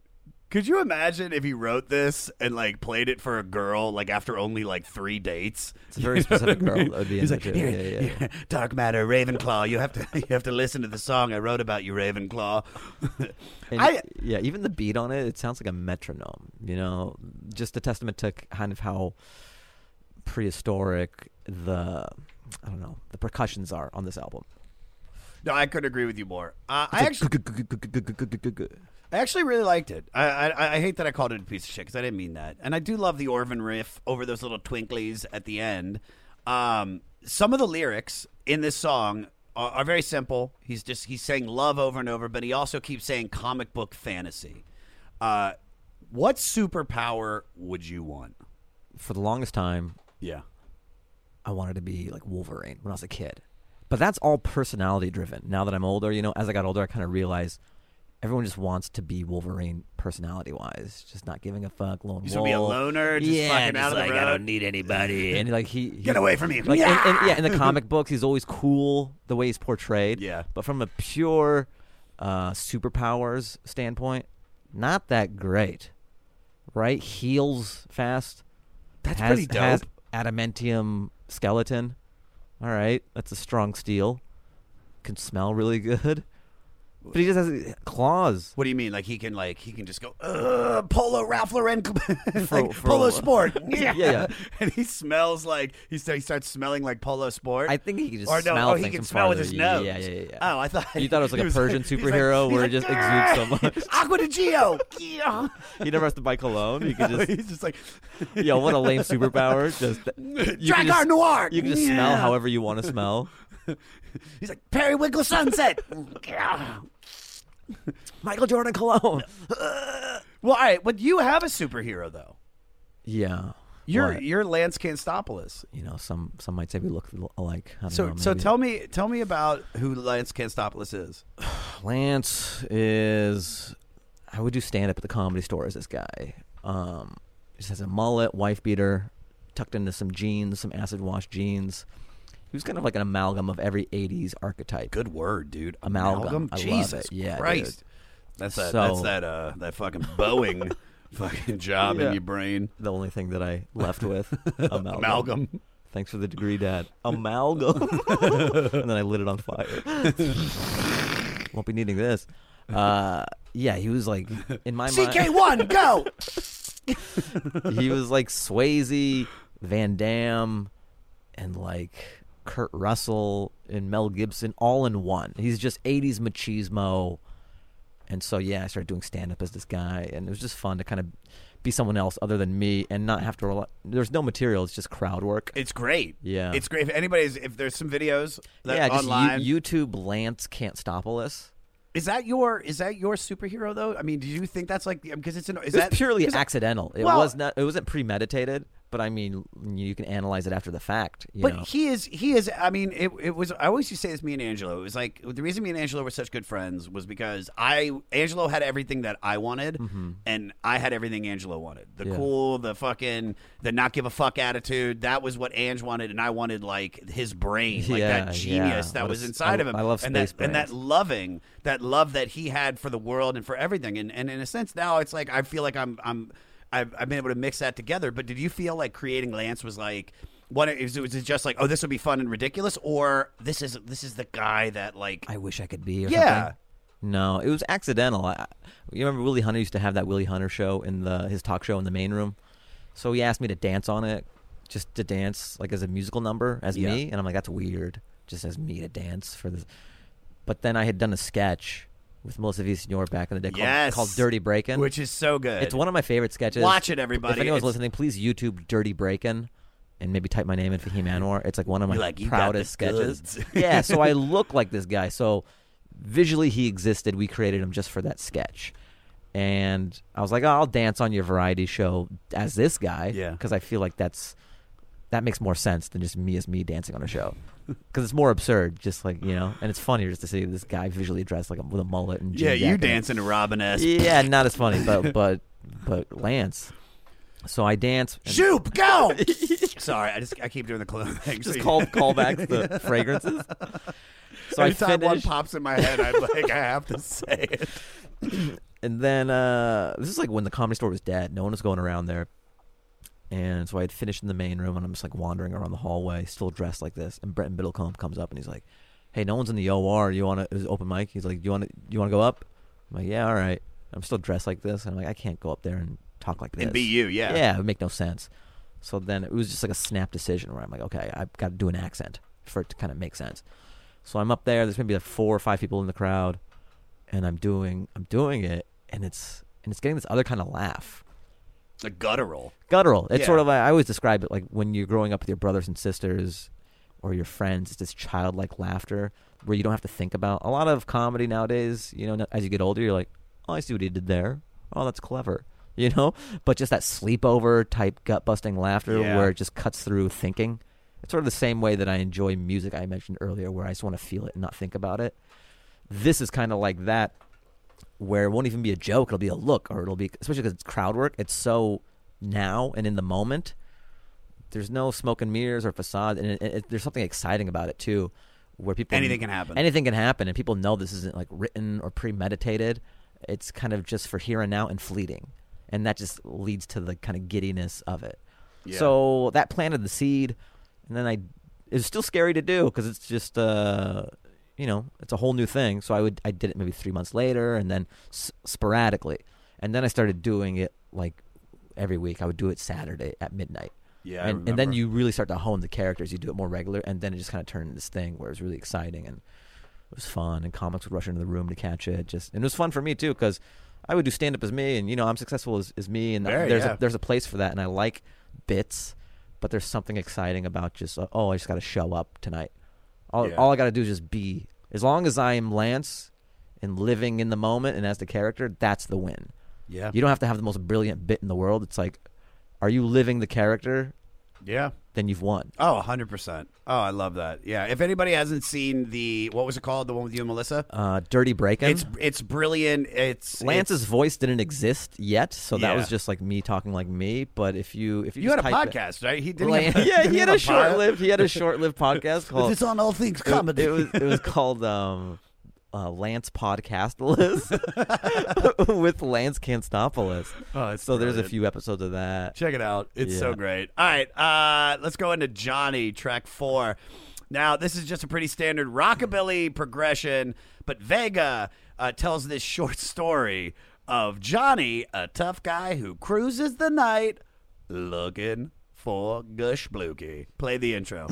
could you imagine if he wrote this and like played it for a girl like after only like three dates? it's a very specific girl that would be He's like, "Here, Yeah, yeah, Dark Matter, Ravenclaw. You have to you have to listen to the song I wrote about you, Ravenclaw. I yeah, even the beat on it, it sounds like a metronome. You know, just a testament to kind of how prehistoric the I don't know the percussions are on this album. no, I couldn't agree with you more. Uh, I actually I actually really liked it. I, I I hate that I called it a piece of shit because I didn't mean that. And I do love the Orvin riff over those little twinklies at the end. Um, some of the lyrics in this song are, are very simple. He's just he's saying love over and over, but he also keeps saying comic book fantasy. Uh, what superpower would you want? For the longest time, Yeah. I wanted to be like Wolverine when I was a kid. But that's all personality driven. Now that I'm older, you know, as I got older, I kind of realized everyone just wants to be Wolverine personality wise, just not giving a fuck. Lone You just wanna be a loner, just yeah, fucking just out of the like, I don't need anybody. And like he, Get away from me. Like Yeah. and, yeah, in the comic books, he's always cool the way he's portrayed. Yeah. But from a pure uh, superpowers standpoint, not that great. Right? Heals fast. That's has, pretty dope. Has adamantium skeleton. All right, that's a strong steel. Can smell really good. But he just has claws. What do you mean? Like he can like he can just go uh, Polo Ralph Lauren like, For- for Polo Sport yeah. Yeah, and he smells like he, he starts smelling like Polo Sport. I think he can just or no, smell oh he things can from smell with farther. his nose. Yeah, yeah, yeah, yeah. Oh, I thought You thought it was like he a Persian he's superhero where it just exudes so much. Acqua di Giò. Yeah. He never has to buy cologne. He can just he's just like Yo, what a lame superpower! Just you can Drakkar just- Noir. You can just smell Yeah. however you want to smell. He's like Periwinkle Sunset. Michael Jordan cologne. well, all right, but you have a superhero though. Yeah, You're What? you're Lance Canstopoulos. you know some some might say we look alike. I don't So know, so maybe. tell me tell me about who Lance Canstopoulos is. Lance is I would do stand up at the comedy store as this guy. Um just has a mullet, wife beater, tucked into some jeans, some acid wash jeans. He was kind of like an amalgam of every '80s archetype. Good word, dude. Amalgam. I love Jesus it. Yeah, Christ. dude. That's that. So- that's that. Uh, that fucking Boeing fucking job Yeah. in your brain. The only thing that I left with amalgam. Amalgam. Thanks for the degree, Dad. Amalgam. and then I lit it on fire. Won't be needing this. Uh, yeah, he was like in my mind. CK one, go. he was like Swayze, Van Damme, and like Kurt Russell and Mel Gibson all in one. He's just 80s machismo. And so, yeah, I started doing stand up as this guy. And it was just fun to kind of be someone else other than me and not have to rely. There's no material, it's just crowd work. It's great. Yeah. it's great. If anybody's, if there's some videos that yeah, just online, you, YouTube Lance Can't Stopolus. is that your is that your superhero though? I mean, do you think that's like because it's an is It was that purely accidental. It Well- was not. It wasn't premeditated. But I mean, you can analyze it after the fact. You But know? he is he is I mean it, it was I always used to say this me and Angelo. It was like the reason me and Angelo were such good friends was because I Angelo had everything that I wanted and I had everything Angelo wanted. The Mm-hmm. Yeah. cool, the fucking the not give a fuck attitude. That was what Ange wanted and I wanted like his brain, like Yeah, that yeah. genius that What was inside I- of him. I love and that space and that loving, that love that he had for the world and for everything. And and in a sense now it's like I feel like I'm I'm I've, I've been able to mix that together. But did you feel like creating Lance was like what is it was it just like oh this would be fun and ridiculous or this is this is the guy that like I wish I could be. Or Yeah. Something. No, it was accidental. I, you remember Willie Hunter used to have that Willie Hunter show in the his talk show in the main room. So he asked me to dance on it, just to dance like as a musical number as Yeah. me, and I'm like, that's weird, just as me to dance for this. But then I had done a sketch with Melissa Villaseñor back in the day called, yes called Dirty Breakin'. which is so good. It's one of my favorite sketches. Watch it, everybody. If anyone's It's- listening, please YouTube Dirty Breakin' and maybe type my name in Fahim Anwar. It's like one of my like, proudest sketches. yeah, so I look like this guy. So visually he existed. We created him just for that sketch. And I was like, oh, I'll dance on your variety show as this guy. Yeah. Because I feel like that's that makes more sense than just me as me dancing on a show because it's more absurd. Just like you know, and it's funnier just to see this guy visually dressed like a, with a mullet and Yeah, you dancing to Robin S. Yeah, not as funny, but but but Lance. So I dance. and- Shoop, go! Sorry, I just I keep doing the clone thing. just so- call call back the fragrances. So I Every time one pops in my head, I'm like, I have to say it. and then uh, this is like when the comedy store was dead. No one was going around there, and so I had finished in the main room, and I'm just like wandering around the hallway, still dressed like this. And Bretton Biddlecombe comes up, and he's like, "Hey, no one's in the OR. You want to? Open mic. He's like, you want to? You want to go up?" I'm like, "Yeah, all right." I'm still dressed like this, and I'm like, I can't go up there and talk like this. And be you, yeah. Yeah, it would make no sense. So then it was just like a snap decision where I'm like, okay, I've got to do an accent for it to kind of make sense. So I'm up there. There's maybe like four or five people in the crowd, and I'm doing I'm doing it, and it's and it's getting this other kind of laugh, A guttural. guttural. It's Yeah. sort of like, I always describe it like when you're growing up with your brothers and sisters or your friends. It's this childlike laughter where you don't have to think about a lot of comedy nowadays. You know, as you get older, you're like, oh, I see what he did there. Oh, that's clever. You know, but just that sleepover type gut busting laughter Yeah. where it just cuts through thinking. It's sort of the same way that I enjoy music I mentioned earlier, where I just want to feel it and not think about it. This is kind of like that, where it won't even be a joke; it'll be a look, or it'll be especially because it's crowd work. It's so now and in the moment. There's no smoke and mirrors or facade, and it, it, there's something exciting about it too, where people Anything can happen. Anything can happen, and people know this isn't like written or premeditated. It's kind of just for here and now and fleeting, and that just leads to the kind of giddiness of it. Yeah. So that planted the seed, and then I It's still scary to do because it's just uh you know it's a whole new thing. So I would I did it maybe three months later, and then s- sporadically, and then I started doing it like every week. I would do it Saturday at midnight. Yeah, and, and then you really start to hone the characters. You do it more regular, and then it just kind of turned into this thing where it was really exciting and it was fun. And comics would rush into the room to catch it. Just and it was fun for me too because I would do stand up as me, and you know I'm successful as, as me, and Very, there's yeah. a there's a place for that, and I like bits, but there's something exciting about just uh, oh I just got to show up tonight. All Yeah. all I got to do is just be. As long as I'm Lance and living in the moment and as the character, that's the win. Yeah. You don't have to have the most brilliant bit in the world. It's like, are you living the character? Yeah. Then you've won. Oh, 100%. Oh, I love that. Yeah. If anybody hasn't seen the, what was it called? The one with you and Melissa? Uh, Dirty Breakin'. It's it's brilliant. It's Lance's it's- voice didn't exist yet, so that Yeah. was just like me talking like me. But if you if you, You had a type it- podcast, right? He didn't. Lan- have a- yeah, didn't he had have a short lived, he had a short lived podcast called It's on all things it- comedy. It, was it was called um, uh, Lance Podcastalist with Lance Canstopoulos. Oh, so there's a few episodes of that. Check it out. It's so great. All right, uh, let's go into Johnny, track four. Now, this is just a pretty standard rockabilly progression, but Vega uh, tells this short story of Johnny, a tough guy who cruises the night looking for Gush Blukey. Play the intro.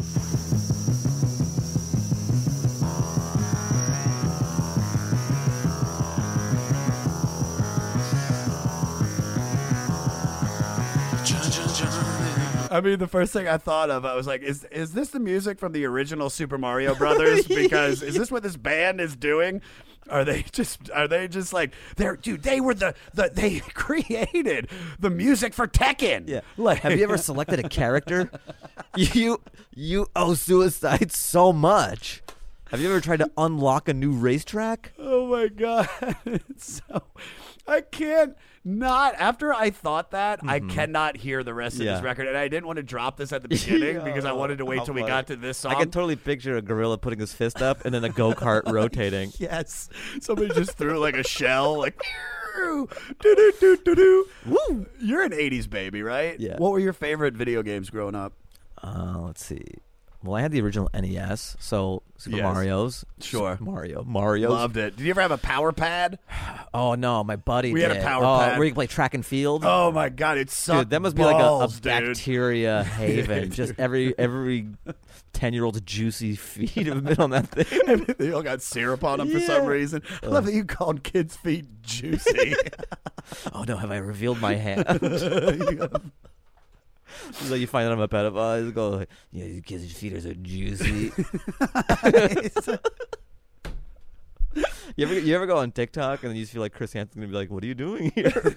I mean, the first thing I thought of, I was like, "Is is this the music from the original Super Mario Brothers? Because is this what this band is doing? Are they just are they just like they're dude? They were the the they created the music for Tekken. Yeah. Like, Have you ever selected a character? you you owe suicide so much. Have you ever tried to unlock a new racetrack? Oh my god! It's so I can't not after I thought that I cannot hear the rest of Mm-hmm. Yeah. this record, and I didn't want to drop this at the beginning Yeah. because I wanted to wait How till we got to this song. I can totally picture a gorilla putting his fist up and then a go kart rotating. Yes. Somebody just threw like a shell, like do do do do do. Woo! You're an '80s baby, right? Yeah. What were your favorite video games growing up? Uh, let's see. Well, I had the original NES, so Super Yes. Mario's. Sure. Mario. Mario. Mario's. Loved it. Did you ever have a power pad? Oh no, my buddy. We did. had a power oh, pad. Where you can play track and field. Oh my god, it sucked. Dude, that must balls, be like a, a dude. bacteria haven. Just every every ten year old's juicy feet have been on that thing. they all got syrup on them for some Yeah. reason. I love that you called kids' feet juicy. oh no, have I revealed my hand? So you find out I'm a pedophile. You go, like, yeah, you kids' feet are so juicy. you ever you ever go on TikTok and then you just feel like Chris Hansen's gonna be like, "What are you doing here?"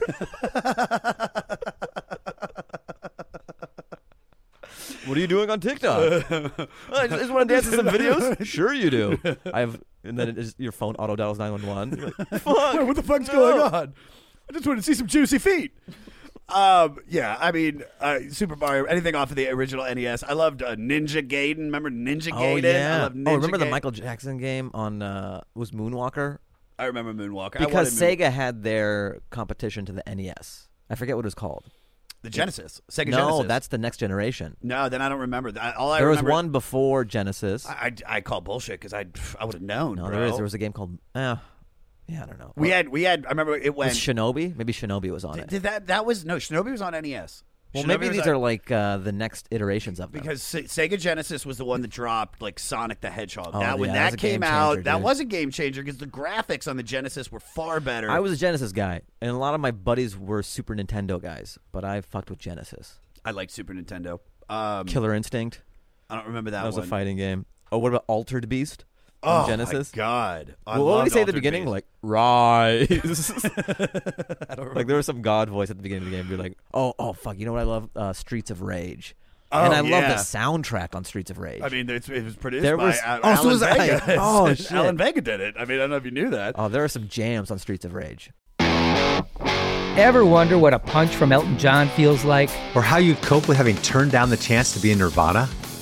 What are you doing on TikTok? "Oh, I just, want to dance to some videos. Sure, you do. I have, and then it is, your phone auto dials nine one one. Fuck. what the fuck's no. going on? I just want to see some juicy feet. Um, yeah, I mean, uh, Super Mario, anything off of the original NES. I loved uh, Ninja Gaiden. Remember Ninja Oh Gaiden? yeah. I love Ninja oh, remember the Michael Jackson game on uh was Moonwalker? I remember Moonwalker. Because Moon- Sega had their competition to the NES. I forget what it was called. the Genesis, Sega no, Genesis. that's the next generation. no. Then I don't remember that. All I there was one before Genesis. I, I, I call bullshit because I I would have known. no, bro. there is. There was a game called. Uh, yeah, I don't know. We had we had. I remember it was went. Shinobi. Maybe Shinobi was on did, it. did that that was no Shinobi was on NES. well, Shinobi maybe was these on- are like uh, the next iterations of them. because Se- Sega Genesis was the one that dropped like Sonic the Hedgehog. Oh, that when yeah, that was that a game came out, changer, that dude. was a game changer because the graphics on the Genesis were far better. I was a Genesis guy, and a lot of my buddies were Super Nintendo guys, but I fucked with Genesis. I liked Super Nintendo. Um, Killer Instinct. I don't remember that, That was one. a fighting game. Oh, what about Altered Beast? Oh Genesis. my god! I well, what did he say at the Altered beginning? Beast. Like rise. like there was some god voice at the beginning of the game. Be like, oh, oh, fuck. You know what I love? Uh, Streets of Rage. and Oh, I love yeah. the soundtrack on Streets of Rage. I mean, it's, it was produced There by was- Al- oh, so Alan was I. Vega. Oh, shit. Alan Vega did it. I mean, I don't know if you knew that. oh, there are some jams on Streets of Rage. Ever wonder what a punch from Elton John feels like? Or how you'd cope with having turned down the chance to be in Nirvana?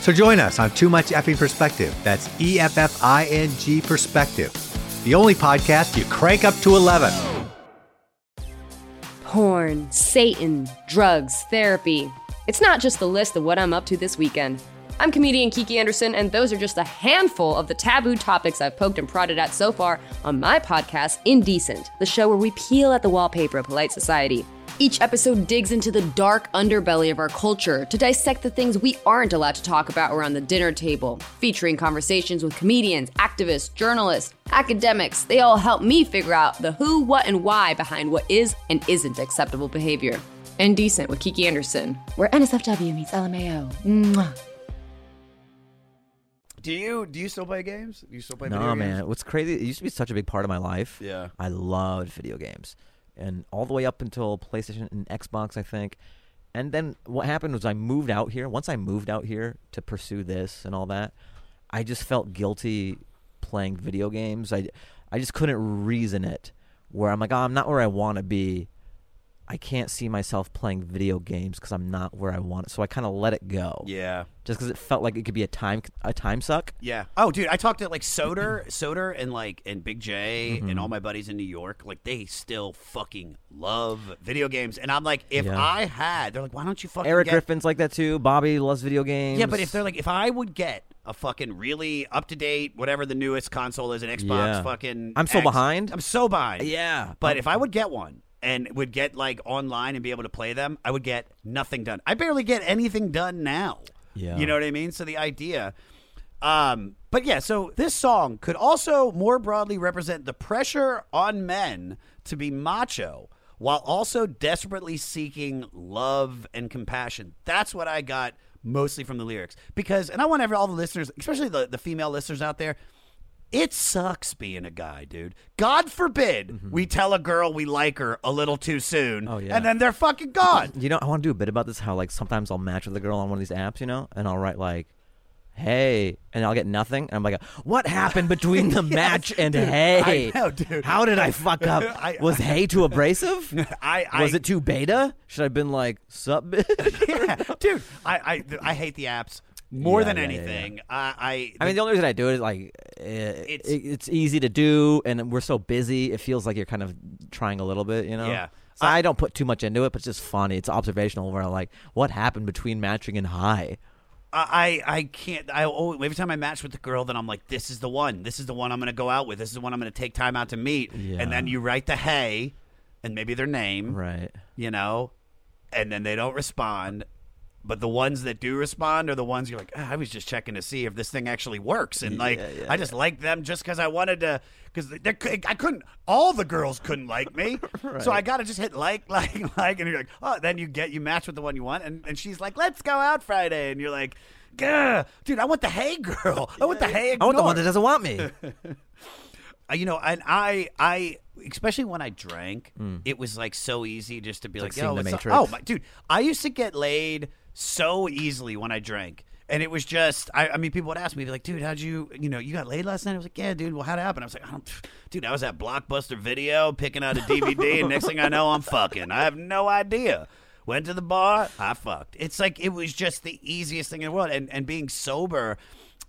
So join us on Too Much Effing Perspective. That's E F F I N G Perspective. The only podcast you crank up to 11. Porn, Satan, drugs, therapy. It's not just the list of what I'm up to this weekend. I'm comedian Kiki Anderson, and those are just a handful of the taboo topics I've poked and prodded at so far on my podcast, Indecent, the show where we peel at the wallpaper of polite society. Each episode digs into the dark underbelly of our culture to dissect the things we aren't allowed to talk about around the dinner table, featuring conversations with comedians, activists, journalists, academics. They all help me figure out the who, what, and why behind what is and isn't acceptable behavior. Indecent with Kiki Anderson, where NSFW meets LMAO. Mwah. Do you do you still play games? Do you still play No, video man. games? What's crazy? It used to be such a big part of my life. Yeah. I loved video games, and all the way up until PlayStation and Xbox, I think. And then what happened was I moved out here. Once I moved out here to pursue this and all that, I just felt guilty playing video games. I, I just couldn't reason it. Where I'm like, oh, I'm not where I want to be. I can't see myself playing video games because I'm not where I want it. So I kind of let it go. Yeah. Just because it felt like it could be a time a time suck. Yeah. Oh, dude, I talked to like Soder, Soder, and like and Big Jay Mm-hmm. and all my buddies in New York. Like they still fucking love video games, and I'm like, if Yeah. I had, they're like, why don't you fucking Eric get? Griffin's like that too. Bobby loves video games. Yeah, but if they're like, if I would get a fucking really up to date, whatever the newest console is, an Xbox, Yeah. fucking. I'm so X, behind. I'm so behind. Yeah. But if I would get one and would get like online and be able to play them, I would get nothing done. I barely get anything done now. Yeah. You know what I mean? So the idea. Um, but yeah, so this song could also more broadly represent the pressure on men to be macho while also desperately seeking love and compassion. That's what I got mostly from the lyrics. Because, and I want every, all the listeners, especially the, the female listeners out there, it sucks being a guy, dude. God forbid we tell a girl we like her a little too soon, Mm-hmm. Oh, yeah. and then they're fucking gone. You know, I want to do a bit about this. How like sometimes I'll match with a girl on one of these apps, you know, and I'll write like, "Hey," and I'll get nothing, and I'm like, "What happened between the match and dude, hey? I know. How did I fuck up? I- Was hey too abrasive? I, I Was it too beta? Should I have been like, "Sup, bitch"? yeah, dude. I, I I hate the apps more Yeah, than yeah, yeah, anything. I, I I mean, the only reason I do it is like eh, it's it's easy to do, and we're so busy. It feels like you're kind of trying a little bit, you know. Yeah. So I don't put too much into it, but it's just funny. It's observational. Where I'm like, what happened between matching and high? I I can't. I oh, every time I match with the girl, then I'm like, this is the one. This is the one I'm going to go out with. This is the one I'm going to take time out to meet. Yeah. And then you write the hey, and maybe their name, right? You know, and then they don't respond, But the ones that do respond are the ones you're like, "Ah, I was just checking to see if this thing actually works, and like, Yeah, yeah, I just like them just because I wanted to, because I couldn't. All the girls couldn't like me, so I got to just hit like, like, like, and you're like, oh, then you get you match with the one you want, and and she's like, let's go out Friday, and you're like, Gah, dude, I want the hey girl, I want the hey. Girl. I want the one that doesn't want me. Uh, you know, and I, I, especially when I drank, Mm. it was like so easy just to be It's like, like "Yo, The what's up?" Matrix. oh my dude, I used to get laid so easily when I drank, and it was just, I, I mean, people would ask me like, "Dude, how'd you, you know, you got laid last night?" I was like, "Yeah, dude. Well, how'd it happen?" I was like, I don't, "Dude, I was at Blockbuster Video picking out a DVD, and next thing I know, I'm fucking. I have no idea." Went to the bar, I fucked. It's like it was just the easiest thing in the world, and and being sober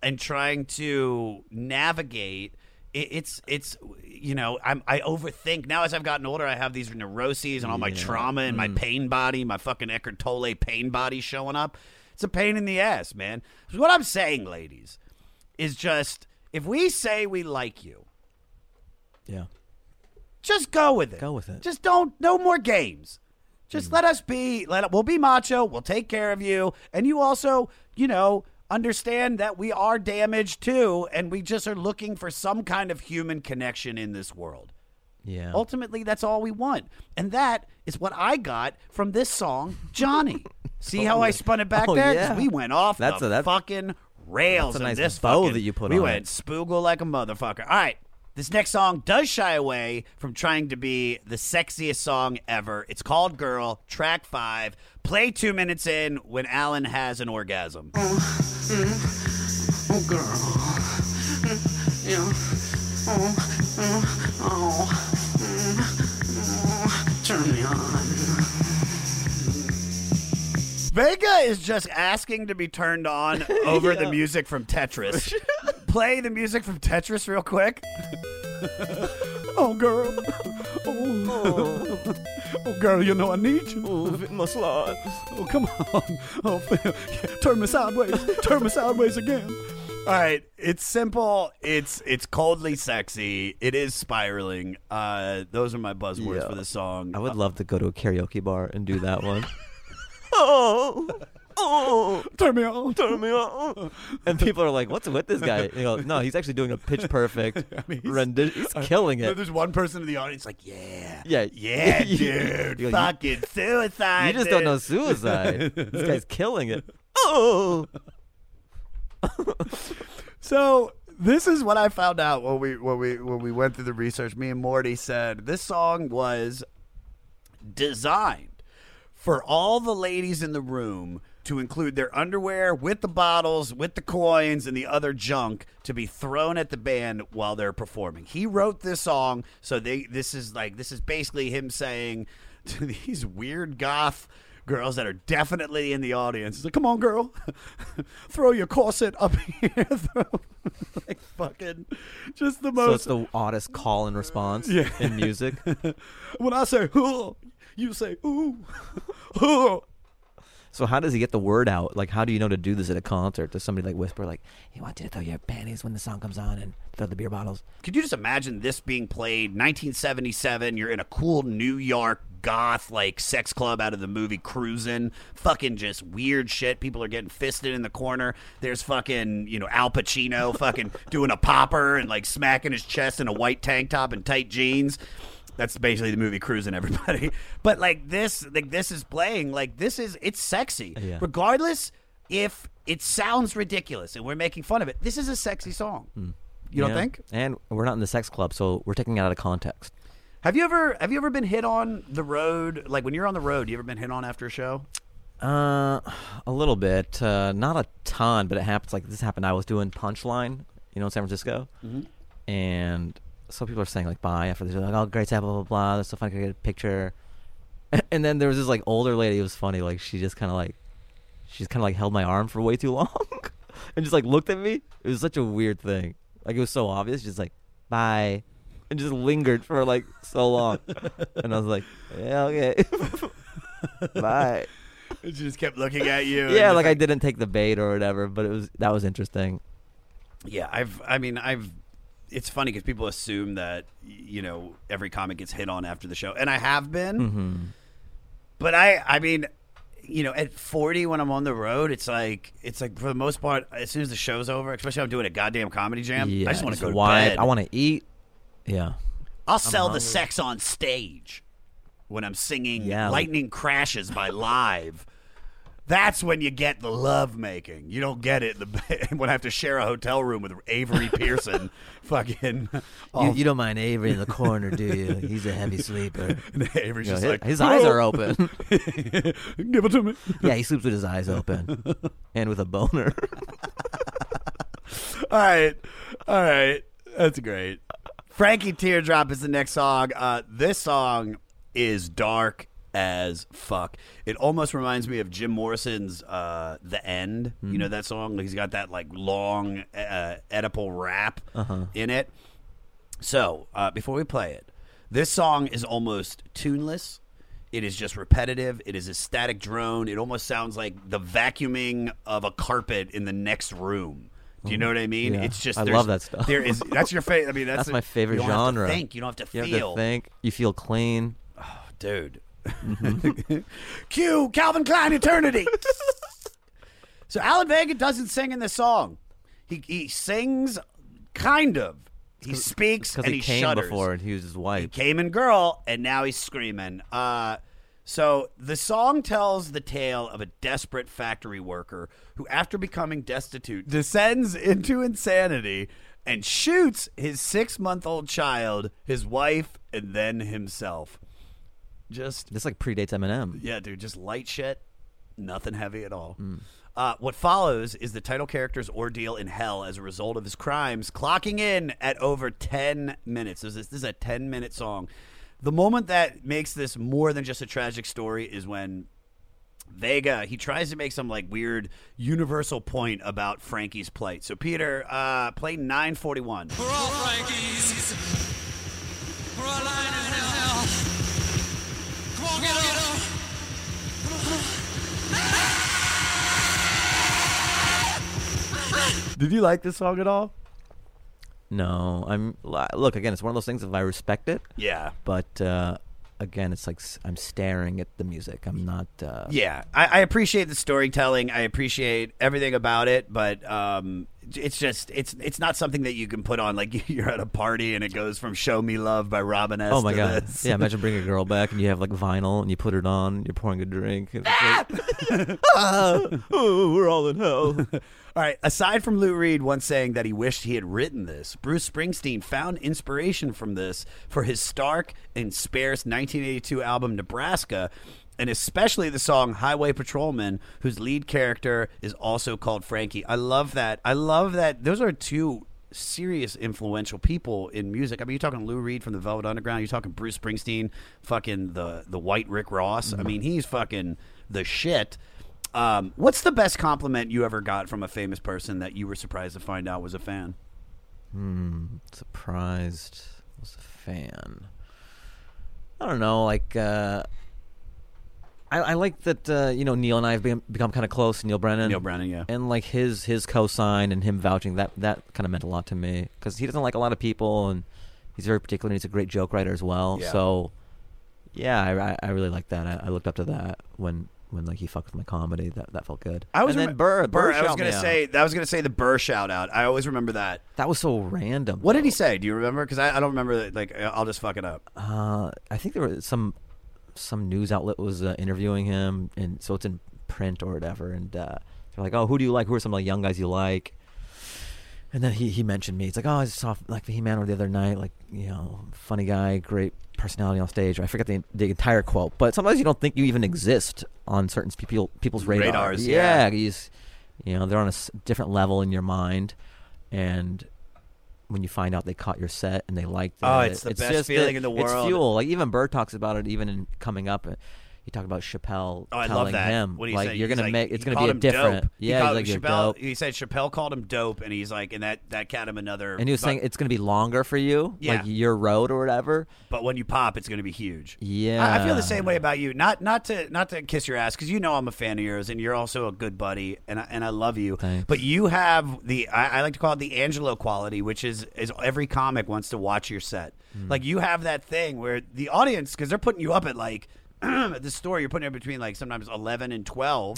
and trying to navigate it's it's you know I'm I overthink now as I've gotten older I have these neuroses and all my Yeah. trauma and my Mm. pain body my fucking Eckhart Tolle pain body showing up it's a pain in the ass man So what I'm saying ladies is just if we say we like you Yeah. just go with it Go with it. just don't no more games just let us be let we'll be macho we'll take care of you and you also you know understand that we are damaged too and we just are looking for some kind of human connection in this world Yeah. ultimately that's all we want and that is what i got from this song johnny see how i spun it back Oh, there yeah. we went off That's the a- that's- fucking rails that's a in nice this bow fucking- that you put we on went it. spoogle like a motherfucker. All right. This next song does shy away from trying to be the sexiest song ever. It's called Girl, track five. Play two minutes in when Alan has an orgasm. Oh, mm, oh girl. Mm, yeah. Oh, mm, oh, oh. Mm, Turn me on. Vega is just asking to be turned on over the music from Tetris. Play the music from Tetris real quick. oh, girl. Oh. oh, girl, you know I need you. Oh, my slides. Oh, come on. Oh, turn me sideways. Turn me sideways again. All right, it's simple. It's it's coldly sexy. It is spiraling. Uh, those are my buzzwords Yeah. for the song. I would love to go to a karaoke bar and do that one. oh, oh, turn me on, turn me on. And people are like, "What's with this guy?" You no, he's actually doing a pitch perfect rendition. He's uh, killing it. There's one person in the audience like, yeah, Yeah, yeah, dude, you- fucking suicide. You just don't know suicide. this guy's killing it. Oh, So this is what I found out when we when we when we went through the research. Me and Morty said this song was designed for all the ladies in the room to include their underwear with the bottles, with the coins, and the other junk to be thrown at the band while they're performing. He wrote this song, so they this is like this is basically him saying to these weird goth girls that are definitely in the audience, like, "Come on, girl, throw your corset up here." Throw, like fucking, just the most. so it's the oddest call and response Yeah. in music. when I say "huh," you say "ooh." huh. So how does he get the word out? Like, how do you know to do this at a concert? Does somebody like whisper, like, "He wants you to throw your panties when the song comes on and throw the beer bottles"? Could you just imagine this being played 1977? You're in a cool New York goth like sex club out of the movie Cruisin'. Fucking just weird shit. People are getting fisted in the corner. There's fucking, you know, Al Pacino fucking doing a popper and like smacking his chest in a white tank top and tight jeans. That's basically the movie Cruising, everybody. But like this, like this is playing. Like this is it's sexy, Yeah. regardless if it sounds ridiculous and we're making fun of it. This is a sexy song. You don't think? And we're not in the sex club, so we're taking it out of context. Have you ever have you ever been hit on the road? Like when you're on the road, you ever been hit on after a show? Uh, a little bit, uh, not a ton, but it happens. Like this happened. I was doing Punchline, you know, in San Francisco, Mhm. and so people are saying like bye after this. They're like, "Oh, great, have blah blah blah." That's so fun. Can I get a picture? And then there was this like older lady. It was funny. Like she just kind of like, she just kind of like held my arm for way too long, and just like looked at me. It was such a weird thing. Like it was so obvious. She's like bye, and just lingered for like so long. and I was like, yeah, okay, bye. She just kept looking at you. Yeah, like I didn't take the bait or whatever, but it was that was interesting. Yeah, I've. I mean, I've. It's funny because people assume that you know every comic gets hit on after the show, and I have been. Mm-hmm. But I. I mean, you know, at 40 when I'm on the road, it's like it's like for the most part, as soon as the show's over, especially if I'm doing a goddamn comedy jam, yeah, I just want to go to bed. I want to eat. Yeah. I'll sell the sex on stage when I'm singing Yeah, like- "Lightning Crashes" by Live. That's when you get the love making. You don't get it the when I have to share a hotel room with Avery Pearson. fucking. You, all- you don't mind Avery in the corner, do you? He's a heavy sleeper. And Avery's You know, just his, like, his eyes are open. Give it to me. Yeah, he sleeps with his eyes open and with a boner. All right, all right, that's great. Frankie Teardrop is the next song. Uh, this song is dark as fuck. It almost reminds me of Jim Morrison's uh, "The End." You know that song? He's got that like long uh, Oedipal rap Uh-huh. in it. So uh, before we play it, this song is almost tuneless. It is just repetitive. It is a static drone. It almost sounds like the vacuuming of a carpet in the next room. Do you know what I mean? Yeah. It's just I love that stuff. There is that's your favorite. I mean, that's, That's the- my favorite you don't have to genre. think. You don't have to You feel. have to think. You feel clean. dude. Cue Calvin Klein Eternity. so Alan Vega doesn't sing in this song. He he sings kind of. He speaks and he, he, came shudders. before and he was his wife. He came in girl, and now he's screaming. Uh, so the song tells the tale of a desperate factory worker who, after becoming destitute, descends into insanity and shoots his six-month-old child, his wife, and then himself. Just This like predates Eminem. yeah, dude, just light shit, nothing heavy at all. Hmm. Uh, what follows is the title character's ordeal in hell as a result of his crimes, clocking in at over 10 minutes. This is, this is a 10 minute song. The moment that makes this more than just a tragic story is when Vega he tries to make some like weird universal point about Frankie's plight. So Peter, uh, play 941. We're all Frankies. We're all lying in hell. Come on, get up. Get up. Did you like this song at all? No, I'm look again. It's one of those things. If I respect it, Yeah. but uh, again, it's like I'm staring at the music. I'm not. Uh, Yeah, I, I appreciate the storytelling. I appreciate everything about it, but um, it's just it's it's not something that you can put on like you're at a party and it goes from "Show Me Love" by Robin S. Oh my god! this. Yeah, imagine bringing a girl back and you have like vinyl and you put it on. You're pouring a drink. and it's like, ah, oh, we're all in hell. All right. Aside from Lou Reed once saying that he wished he had written this, Bruce Springsteen found inspiration from this for his stark and sparse 1982 album Nebraska, and especially the song Highway Patrolman, whose lead character is also called Frankie. I love that. I love that. Those are two serious influential people in music. I mean, you're talking Lou Reed from the Velvet Underground. You're talking Bruce Springsteen, fucking the the White Rick Ross. I mean, he's fucking the shit. Um, what's the best compliment you ever got from a famous person that you were surprised to find out was a fan? Hmm. Surprised. Was a fan. I don't know. Like, uh, I, I like that. Uh, you know, Neal and I have become, become kind of close. Neal Brennan. Neal Brennan, yeah. And like his his cosign and him vouching that that kind of meant a lot to me because he doesn't like a lot of people and he's very particular. and He's a great joke writer as well. Yeah. So, yeah, I, I, really like that. I, I looked up to that when when like he fucked with my comedy. That that felt good. I was and then remem- Burr. Burr, I was gonna out. say I was gonna say the Burr shout out. I always remember that. that was so random. What did he say? Do you remember? Because I, I don't remember. Like I'll just fuck it up. Uh, I think there was some some news outlet was uh, interviewing him, and so it's in print or whatever. And uh, they're like, "Oh, who do you like? Who are some of the young guys you like?" And then he, he mentioned me. It's like, "Oh, I saw like He Man the other night. Like, you know, funny guy, great personality on stage." I forget the the entire quote, but sometimes you don't think you even exist on certain people people's radar. Radars, yeah. yeah. He's, you know, they're on a different level in your mind, and when you find out they caught your set and they liked oh, it. Oh, it's the best feeling it- in the world. It's fuel. Like even Burr talks about it, even in coming up. Uh, He talked about Chappelle Oh, I telling love that. him, What he like said, you're he's gonna like- make it's he gonna called be a him different. dope. He Yeah, called- he's like you're Chappelle, dope. He said Chappelle called him dope, and he's like, and that that got him another. And he was but, saying it's gonna be longer for you, Yeah. like your road or whatever. but when you pop, it's going to be huge. Yeah, I, I feel the same way about you. Not not to not to kiss your ass because you know I'm a fan of yours, and you're also a good buddy, and I, and I love you. Thanks. But you have the I, I like to call it the Angelo quality, which is is every comic wants to watch your set. Hmm. Like you have that thing where the audience because they're putting you up at like at the store, you're putting it between like sometimes eleven and twelve,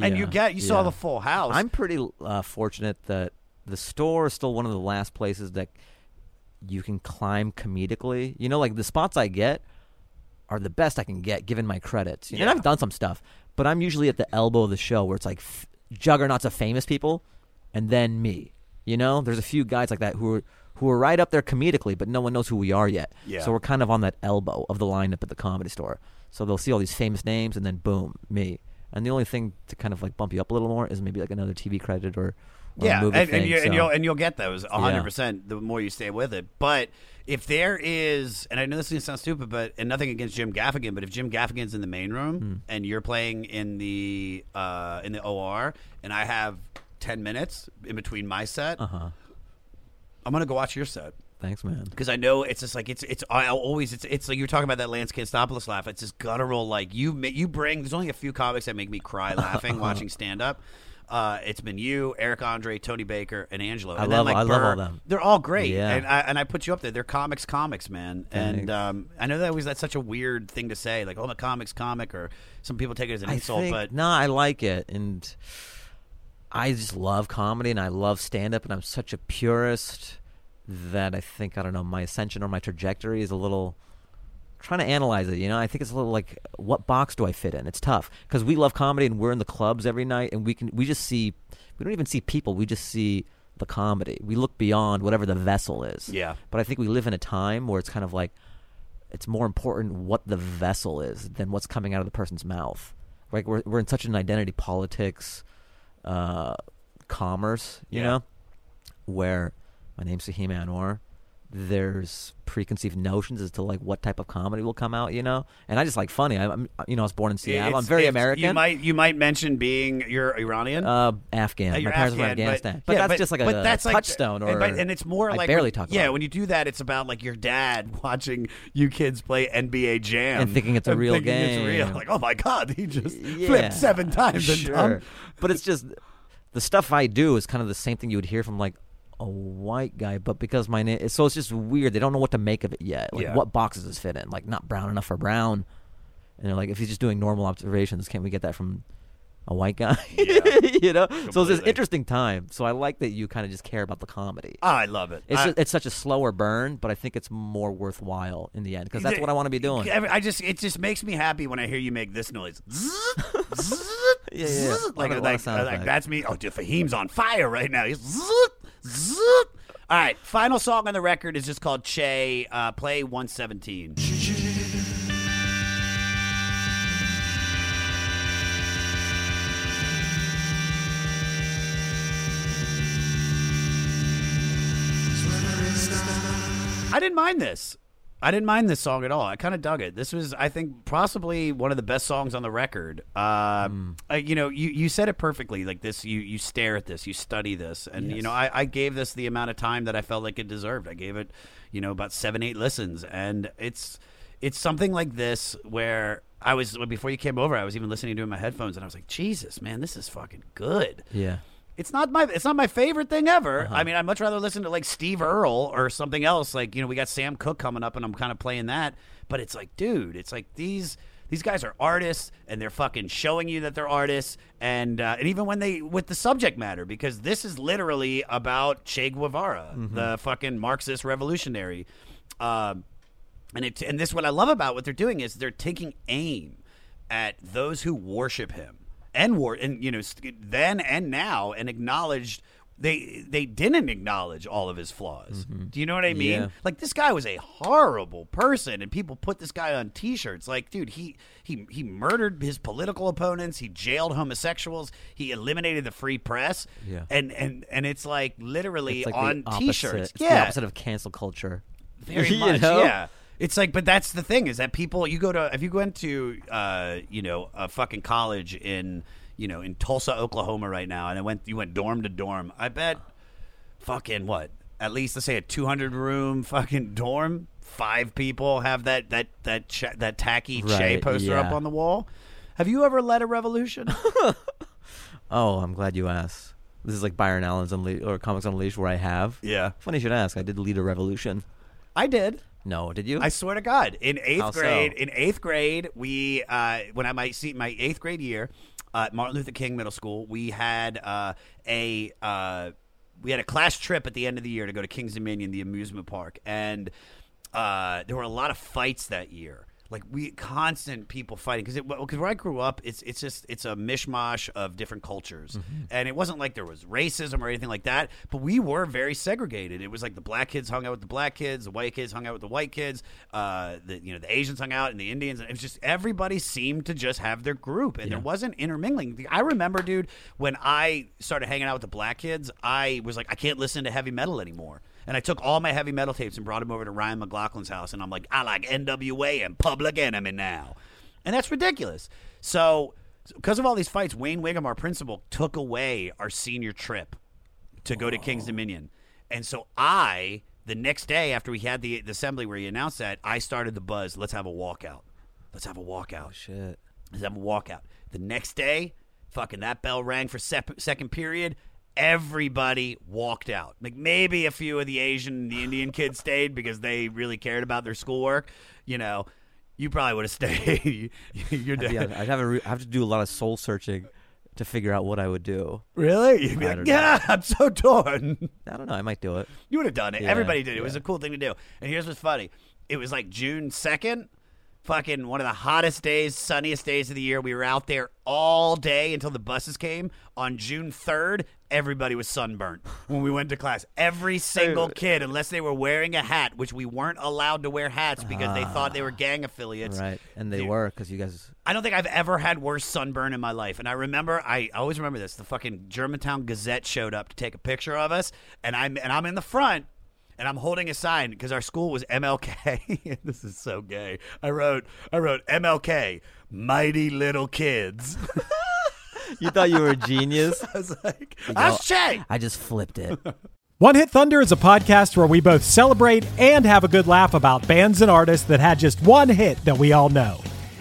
and you get you saw the full house. I'm pretty uh, fortunate that the store is still one of the last places that you can climb comedically. You know, like the spots I get are the best I can get given my credits. And Yeah. I've done some stuff, but I'm usually at the elbow of the show where it's like f- juggernauts of famous people, and then me. You know, there's a few guys like that who are who are right up there comedically, but no one knows who we are yet. Yeah. So we're kind of on that elbow of the lineup at the comedy store. So they'll see all these famous names, and then boom, me. And the only thing to kind of like bump you up a little more is maybe like another TV credit or, or yeah, and, thing. and, you, and so- you'll and you'll get those hundred Yeah. percent the more you stay with it. But if there is, and I know this is gonna sound stupid, but and nothing against Jim Gaffigan, but if Jim Gaffigan's in the main room Hmm. and you're playing in the uh, in the OR, and I have ten minutes in between my set, uh-huh. I'm gonna go watch your set. Thanks, man. because I know it's just like it's it's I always it's it's like you were talking about that Lance Kanstopoulos laugh. It's just guttural. Like you you bring. There's only a few comics that make me cry laughing watching stand up. Uh, it's been you, Eric Andre, Tony Baker, and Angelo. I love- then, like, I love Burr. all them. They're all great, Yeah. and I and I put you up there. They're comics, comics, man. And um, I know that was that's such a weird thing to say, like oh, I'm a comics comic, or some people take it as an I insult. think, but no, I like it, and I just love comedy and I love stand up, and I'm such a purist that I think I don't know my ascension or my trajectory is a little trying to analyze it. You know, I think it's a little like what box do I fit in? It's tough because we love comedy and we're in the clubs every night, and we can we just see we don't even see people, we just see the comedy. We look beyond whatever the vessel is. Yeah. But I think we live in a time where it's kind of like it's more important what the vessel is than what's coming out of the person's mouth. Like we're we're in such an identity politics, uh, commerce, you Yeah. know, where my name's Fahim Anwar. There's preconceived notions as to like what type of comedy will come out, you know, and I just like funny. I, I'm, you know, I was born in Seattle. I'm very American. You might you might mention being you're Iranian. uh, Afghan. Uh, My parents were from Afghanistan, but, yeah, that's just like a, but a that's like- touchstone. and, Or but- and it's more I like barely talk. Yeah, when you do that, it's about like your dad watching you kids play NBA Jam And thinking it's a real thinking It's real. game. Like, oh my god, he just Yeah, flipped seven times. and Sure. But it's just the stuff I do is kind of the same thing you would hear from like a white guy, but because my name, so it's just weird. They don't know what to make of it yet. Like, Yeah. what boxes does fit in? Like, not brown enough for brown. And they're like, if he's just doing normal observations, can't we get that from a white guy? you know. So it's this interesting time. So I like that you kind of just care about the comedy. I love it. It's I- just, it's such a slower burn, but I think it's more worthwhile in the end because that's what I want to be doing. I just it just makes me happy when I hear you make this noise. Yeah, yeah. Like, of- a lot of like, like that's me. Oh, dude, Fahim's on fire right now. He's zzz. All right, final song on the record is just called Che. Uh, play 117. I didn't mind this. I didn't mind this song at all. I kind of dug it. This was, I think, possibly one of the best songs on the record. Um, uh, you know, you, you said it perfectly. Like this, you you stare at this, you study this, and you know, I, I gave this the amount of time that I felt like it deserved. I gave it, you know, about seven, eight listens, and it's it's something like this where I was before you came over. I was even listening to it in my headphones, and I was like, Jesus, man, this is fucking good. Yeah. It's not my it's not my favorite thing ever. Uh-huh. I mean, I'd much rather listen to like Steve Earle or something else. Like you know, we got Sam Cooke coming up, and I'm kind of playing that. But it's like, dude, it's like these these guys are artists, and they're fucking showing you that they're artists, and uh, and even when they with the subject matter, because this is literally about Che Guevara, Mm-hmm. the fucking Marxist revolutionary. Um, and it and this what I love about what they're doing is they're taking aim at those who worship him and war and you know then and now and acknowledged they they didn't acknowledge all of his flaws. Mm-hmm. Do you know what I mean? Yeah. Like this guy was a horrible person and people put this guy on t-shirts like dude, he he he murdered his political opponents, he jailed homosexuals, he eliminated the free press. Yeah. And and and it's like literally It's like on t-shirts. It's yeah. the opposite of cancel culture. Very much, know? yeah. It's like, but that's the thing is that people, you go to, if you went to, uh, you know, a fucking college in, you know, in Tulsa, Oklahoma right now, and it went, you went dorm to dorm, I bet fucking what? At least let's say a 200 room fucking dorm, five people have that, that, that, ch- that tacky Che Right, poster up on the wall. Have you ever led a revolution? Oh, I'm glad you asked. This is like Byron Allen's Unle- or Comics Unleashed, where I have. Yeah. Funny you should ask. I did lead a revolution. I did. No, did you? I swear to God, in eighth How so? grade, in eighth grade, we uh, when I might see my eighth grade year uh, at Martin Luther King Middle School, we had uh, a uh, we had a class trip at the end of the year to go to Kings Dominion, the amusement park, and uh, there were a lot of fights that year. Like we constant people fighting because it because where I grew up, it's it's just it's a mishmash of different cultures, Mm-hmm. and it wasn't like there was racism or anything like that. But we were very segregated. It was like the black kids hung out with the black kids, the white kids hung out with the white kids, uh, the you know the Asians hung out and the Indians. And it was just everybody seemed to just have their group, and there wasn't intermingling. I remember, dude, when I started hanging out with the black kids, I was like, I can't listen to heavy metal anymore. And I took all my heavy metal tapes and brought them over to Ryan McLaughlin's house. And I'm like, I like NWA and Public Enemy now. And that's ridiculous. So, because of all these fights, Wayne Wiggum, our principal, took away our senior trip to go to King's Dominion. And so I, the next day after we had the, the assembly where he announced that, I started the buzz. Let's have a walkout. Let's have a walkout. Oh, shit. Let's have a walkout. The next day, fucking that bell rang for sep- second period. Everybody walked out. Like maybe a few of the Asian and the Indian kids stayed because they really cared about their schoolwork. You know, you probably would have stayed. You're I'd, be- I'd have, re- have to do a lot of soul searching to figure out what I would do. Really? You'd be I like, yeah, I'm so torn. I don't know. I might do it. You would have done it. Yeah, Everybody did. It was a cool thing to do. And here's what's funny. It was like June 2nd, fucking one of the hottest days, sunniest days of the year. We were out there all day until the buses came. On June 3rd, everybody was sunburnt when we went to class. Every single kid, unless they were wearing a hat, which we weren't allowed to wear hats because they thought they were ah, gang affiliates. Right. And they were because you guys. I don't think I've ever had worse sunburn in my life. And I remember, I always remember this. The fucking Germantown Gazette showed up to take a picture of us, and I'm and I'm in the front, and I'm holding a sign because our school was MLK. this is so gay. I wrote, I wrote MLK, mighty little kids. You thought you were a genius? I was like, You "That's go, Shay." I just flipped it. One Hit Thunder is a podcast where we both celebrate and have a good laugh about bands and artists that had just one hit that we all know.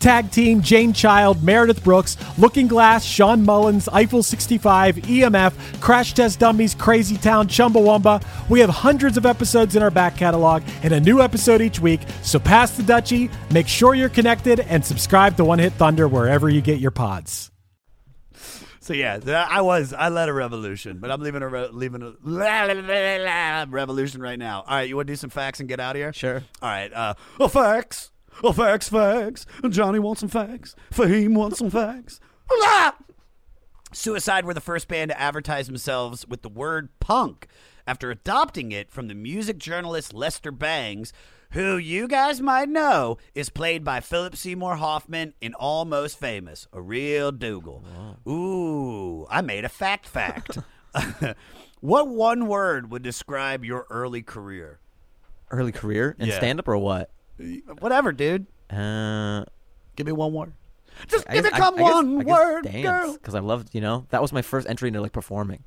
Tag Team, Jane Child, Meredith Brooks, Looking Glass, Shawn Mullins, Eiffel 65, EMF, Crash Test Dummies, Crazy Town, Chumbawamba. We have hundreds of episodes in our back catalog and a new episode each week, so pass the Dutchie, make sure you're connected, and subscribe to One Hit Thunder wherever you get your pods. So yeah, I was I led a revolution, but I'm leaving a re- leaving a revolution right now. All right, you want to do some facts and get out of here? Sure. All right. Uh, oh, facts. Oh, facts, facts. Johnny wants some facts. Fahim wants some facts. Suicide were the first band to advertise themselves with the word punk after adopting it from the music journalist Lester Bangs, who you guys might know is played by Philip Seymour Hoffman in Almost Famous, a real Dougal. Ooh, I made a fact fact. what one word would describe your early career? Early career in Yeah. stand up or what? Whatever, dude. Uh, Give me one word. Just I give guess- me come I guess- one guess word, dance, girl. Because I loved, you know, that was my first entry into like performing.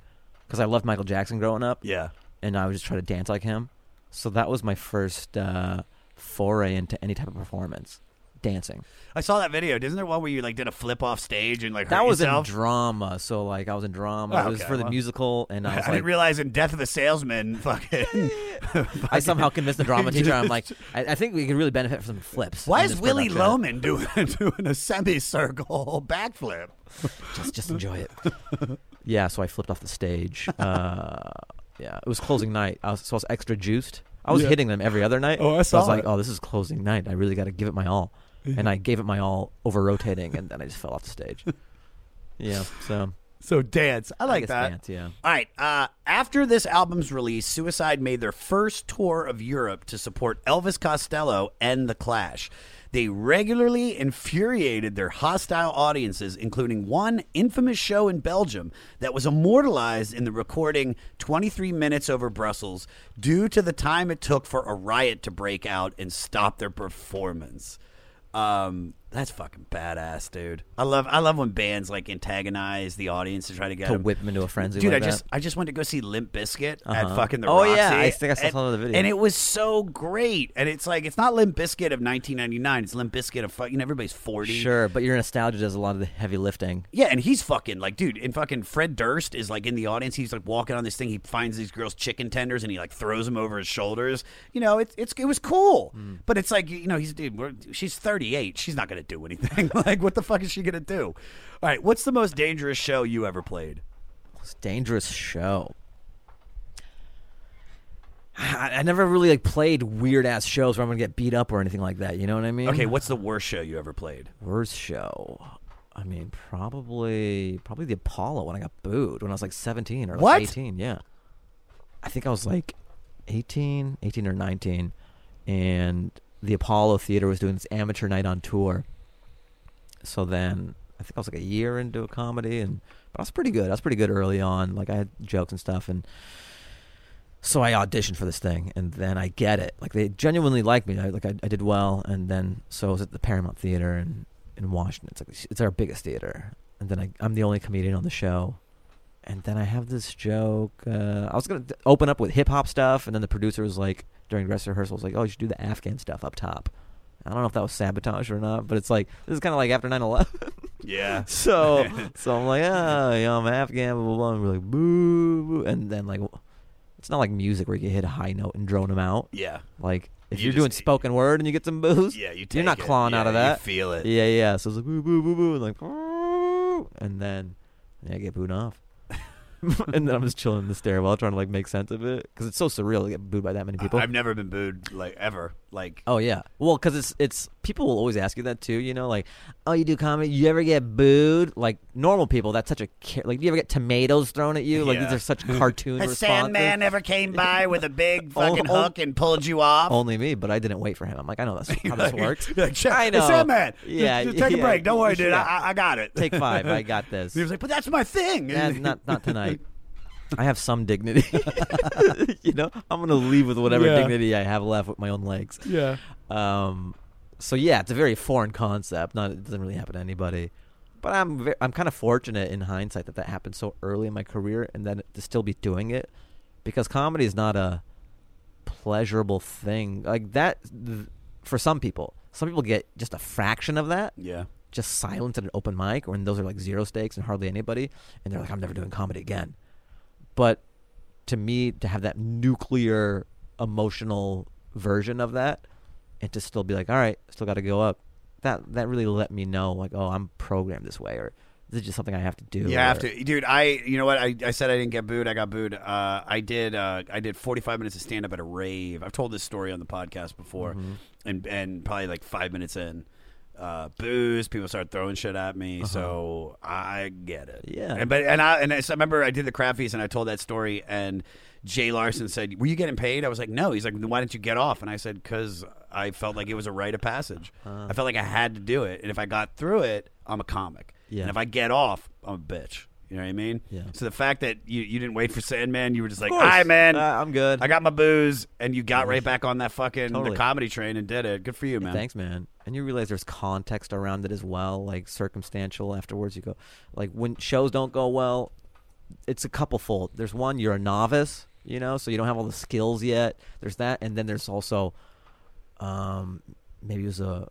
Because I loved Michael Jackson growing up. Yeah. And I would just try to dance like him. So that was my first uh, foray into any type of performance, dancing. I saw that video. Isn't there one where you like did a flip off stage and like That hurt was yourself? in drama. So like I was in drama. Oh, it was okay, for the well. musical, and I I, was didn't like, realize in Death of the Salesman, fucking. I somehow convinced the drama teacher. I'm like, I, I think we could really benefit from some flips. Why in is this Willie production. Loman doing doing a semicircle backflip? Just, just enjoy it. yeah, so I flipped off the stage. Uh, yeah, it was closing night. I was, so I was extra juiced. I was Yeah. hitting them every other night. Oh, I So I was like, it. oh, this is closing night. I really got to give it my all. And I gave it my all over rotating, and then I just fell off the stage. Yeah, so So dance. I like guess that. dance, yeah. All right. Uh, after this album's release, Suicide made their first tour of Europe to support Elvis Costello and The Clash. They regularly infuriated their hostile audiences, including one infamous show in Belgium that was immortalized in the recording 23 Minutes Over Brussels due to the time it took for a riot to break out and stop their performance. Um, That's fucking badass, dude. I love I love when bands like antagonize the audience to try to get to them. whip them into a frenzy Dude, like I just that. I just went to go see Limp Bizkit at Uh-huh. fucking the Oh, Roxy. yeah, I think I saw and, some of the video. and it was so great. And it's like it's not Limp Bizkit of 1999. It's Limp Bizkit of fucking everybody's 40. Sure, but your nostalgia does a lot of the heavy lifting. Yeah, and he's fucking like, dude, and fucking Fred Durst is like in the audience. He's like walking on this thing. He finds these girls' chicken tenders and he like throws them over his shoulders. You know, it's it's it was cool, Hmm. but it's like you know, he's dude. She's thirty eight. She's not gonna do anything. like, what the fuck is she gonna do? All right, what's the most dangerous show you ever played? Most dangerous show. I, I never really like played weird ass shows where I'm gonna get beat up or anything like that. You know what I mean? Okay, what's the worst show you ever played? Worst show. I mean, probably probably the Apollo when I got booed when I was like 17 or like What? 18. Yeah, I think I was like 18, 18 or 19, and the Apollo Theater was doing this amateur night on tour. So then I think I was like a year into a comedy, and but I was pretty good. I was pretty good early on. Like I had jokes and stuff, and so I auditioned for this thing, and then I get it. Like they genuinely liked me. I, like I, I did well, and then so I was at the Paramount Theater in in Washington. It's like it's our biggest theater, and then I, I'm the only comedian on the show. And then I have this joke. Uh, I was gonna open up with hip hop stuff, and then the producer was like, during dress rehearsals, like, "Oh, you should do the Afghan stuff up top." I don't know if that was sabotage or not, but it's like this is kind of like after 9/11. Yeah. so so I'm like, ah, yeah, I'm Afghan, blah blah blah. And we're like, boo, boo, and then like, it's not like music where you hit a high note and drone them out. Yeah. Like if You you are doing spoken word and you get some booze, Yeah, you you're not it. clawing out of Yeah, you that. feel it. Yeah, yeah. So it's like boo, boo, boo, boo, and like, and then yeah, I get booed off. and then I'm just chilling in the stairwell trying to like make sense of it because it's so surreal to get booed by that many people. I've never been booed like ever. Like Oh yeah, well, because it's it's people will always ask you that too. You know, like, oh, you do comedy, you ever get booed? Like normal people, that's such a ca- like. Do you ever get tomatoes thrown at you? Like Yeah. these are such cartoon Has. Sandman ever came by with a big oh, fucking Oh, oh. hook and pulled you off? Only me, but I didn't wait for him. I'm like, I know that's how this works. like, "Check- I hey, know. Sandman, Yeah, just take a break. Don't worry, dude. yeah. I, I got it. Take five. I got this. He was like, but that's my thing. Yeah, not not tonight. I have some dignity. you know, I'm gonna leave with whatever Yeah. dignity I have left with my own legs. Yeah. Um. So yeah, it's a very foreign concept. Not it doesn't really happen to anybody. But I'm ve- I'm kind of fortunate in hindsight that that happened so early in my career, and then to still be doing it, because comedy is not a pleasurable thing like that. th- For some people, some people get just a fraction of that Yeah. just silence at an open mic, or when those are like zero stakes and hardly anybody, and they're like, I'm never doing comedy again. But to me, to have that nuclear emotional version of that, and to still be like, all right, still got to go up, that that really let me know, like, oh, I'm programmed this way, or this is just something I have to do. You have to, dude. I, you know what? I, I said I didn't get booed. I got booed. Uh, I did. Uh, I did 45 minutes of stand up at a rave. I've told this story on the podcast before, Mm-hmm. and and probably like five minutes in, uh, booze. People start throwing shit at me. So I get it. Uh-huh. Yeah. And but and I and I, so I remember I did the crap feast and I told that story and. Jay Larson said, "Were you getting paid?" I was like, "No." He's like, why didn't you get off?" And I said, "Because I felt like it was a rite of passage. Uh. I felt like I had to do it, and if I got through it, I'm a comic. Yeah. And if I get off, I'm a bitch. You know what I mean? Yeah. So the fact that you, you didn't wait for Sandman, you were just like, Of "All course. right, man, Uh, I'm good." I got my booze," and you got right back on that fucking Totally. the comedy train and did it. Good for you, man. Thanks, man. And you realize there's context around it as well, like circumstantial. Afterwards, you go, like when shows don't go well, it's a couple fold. There's one, you're a novice, you know, so you don't have all the skills yet. There's that, and then there's also, um, maybe it was a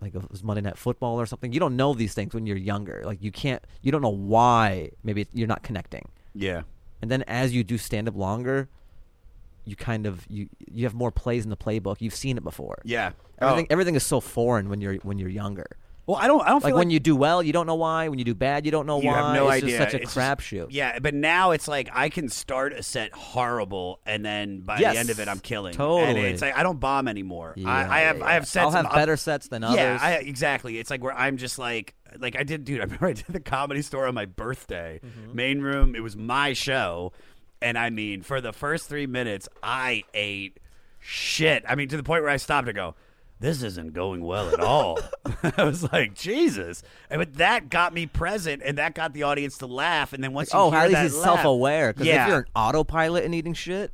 like it was Monday Night Football or something. You don't know these things when you're younger. Like you can't, you don't know why. Maybe you're not connecting. Yeah. And then as you do stand up longer, you kind of you you have more plays in the playbook. You've seen it before. Yeah. Everything Oh. everything is so foreign when you're when you're younger. Well, I don't. I don't like when like you do well, you don't know why. When you do bad, you don't know you why. have no it's idea. just such a crapshoot. Yeah, but now it's like I can start a set horrible, and then by Yes. the end of it, I'm killing. And Totally. it's like I don't bomb anymore. Yeah, I, I have. yeah, I have sets. I'll have of- better sets than Yeah, others. I, exactly. It's like where I'm just like, like I did, dude. I remember I did the comedy store on my birthday, Mm-hmm. main room. It was my show, and I mean, for the first three minutes, I ate shit. I mean, to the point where I stopped to go. This isn't going well at all. I was like, Jesus. And, but that got me present, and that got the audience to laugh. And then once you oh, hear at least that he's laugh- self aware. Because yeah, if you're an autopilot and eating shit,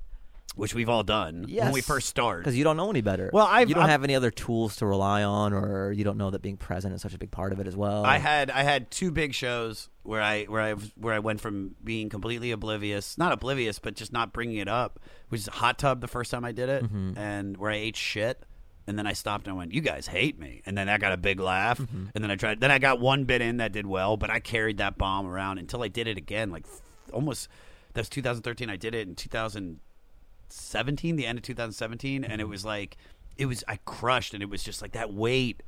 which we've all done Yes. when we first start. because you don't know any better. Well, I've- you don't I've- have any other tools to rely on, or you don't know that being present is such a big part of it as well. I had I had two big shows where I where I where I went from being completely oblivious, not oblivious, but just not bringing it up. Which is hot tub the first time I did it, Mhm. and where I ate shit, and then I stopped and I went, "You guys hate me," and then I got a big laugh, Mm-hmm. and then I tried. Then I got one bit in that did well, but I carried that bomb around until I did it again, like almost. That was 2013. I did it in 2017, the end of 2017, and Mm-hmm. it was like it was I crushed, and it was just like that weight.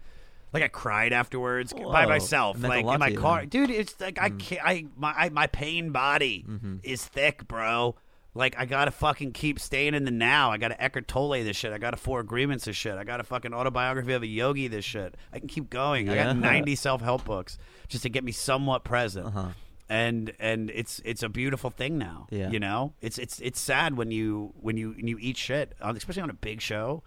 Like I cried afterwards by myself, It meant a like in my car, then. dude. It's like I can't. I my I, my pain body Mhm. is thick, bro. Like I gotta fucking keep staying in the now. I gotta Eckhart Tolle this shit. I got a Four Agreements this shit. I got a fucking autobiography of a yogi this shit. I can keep going. I got ninety self help books just to get me somewhat present. Uh-huh. And and it's it's a beautiful thing now. Yeah. You know, it's it's it's sad when you when you when you eat shit, especially on a big show.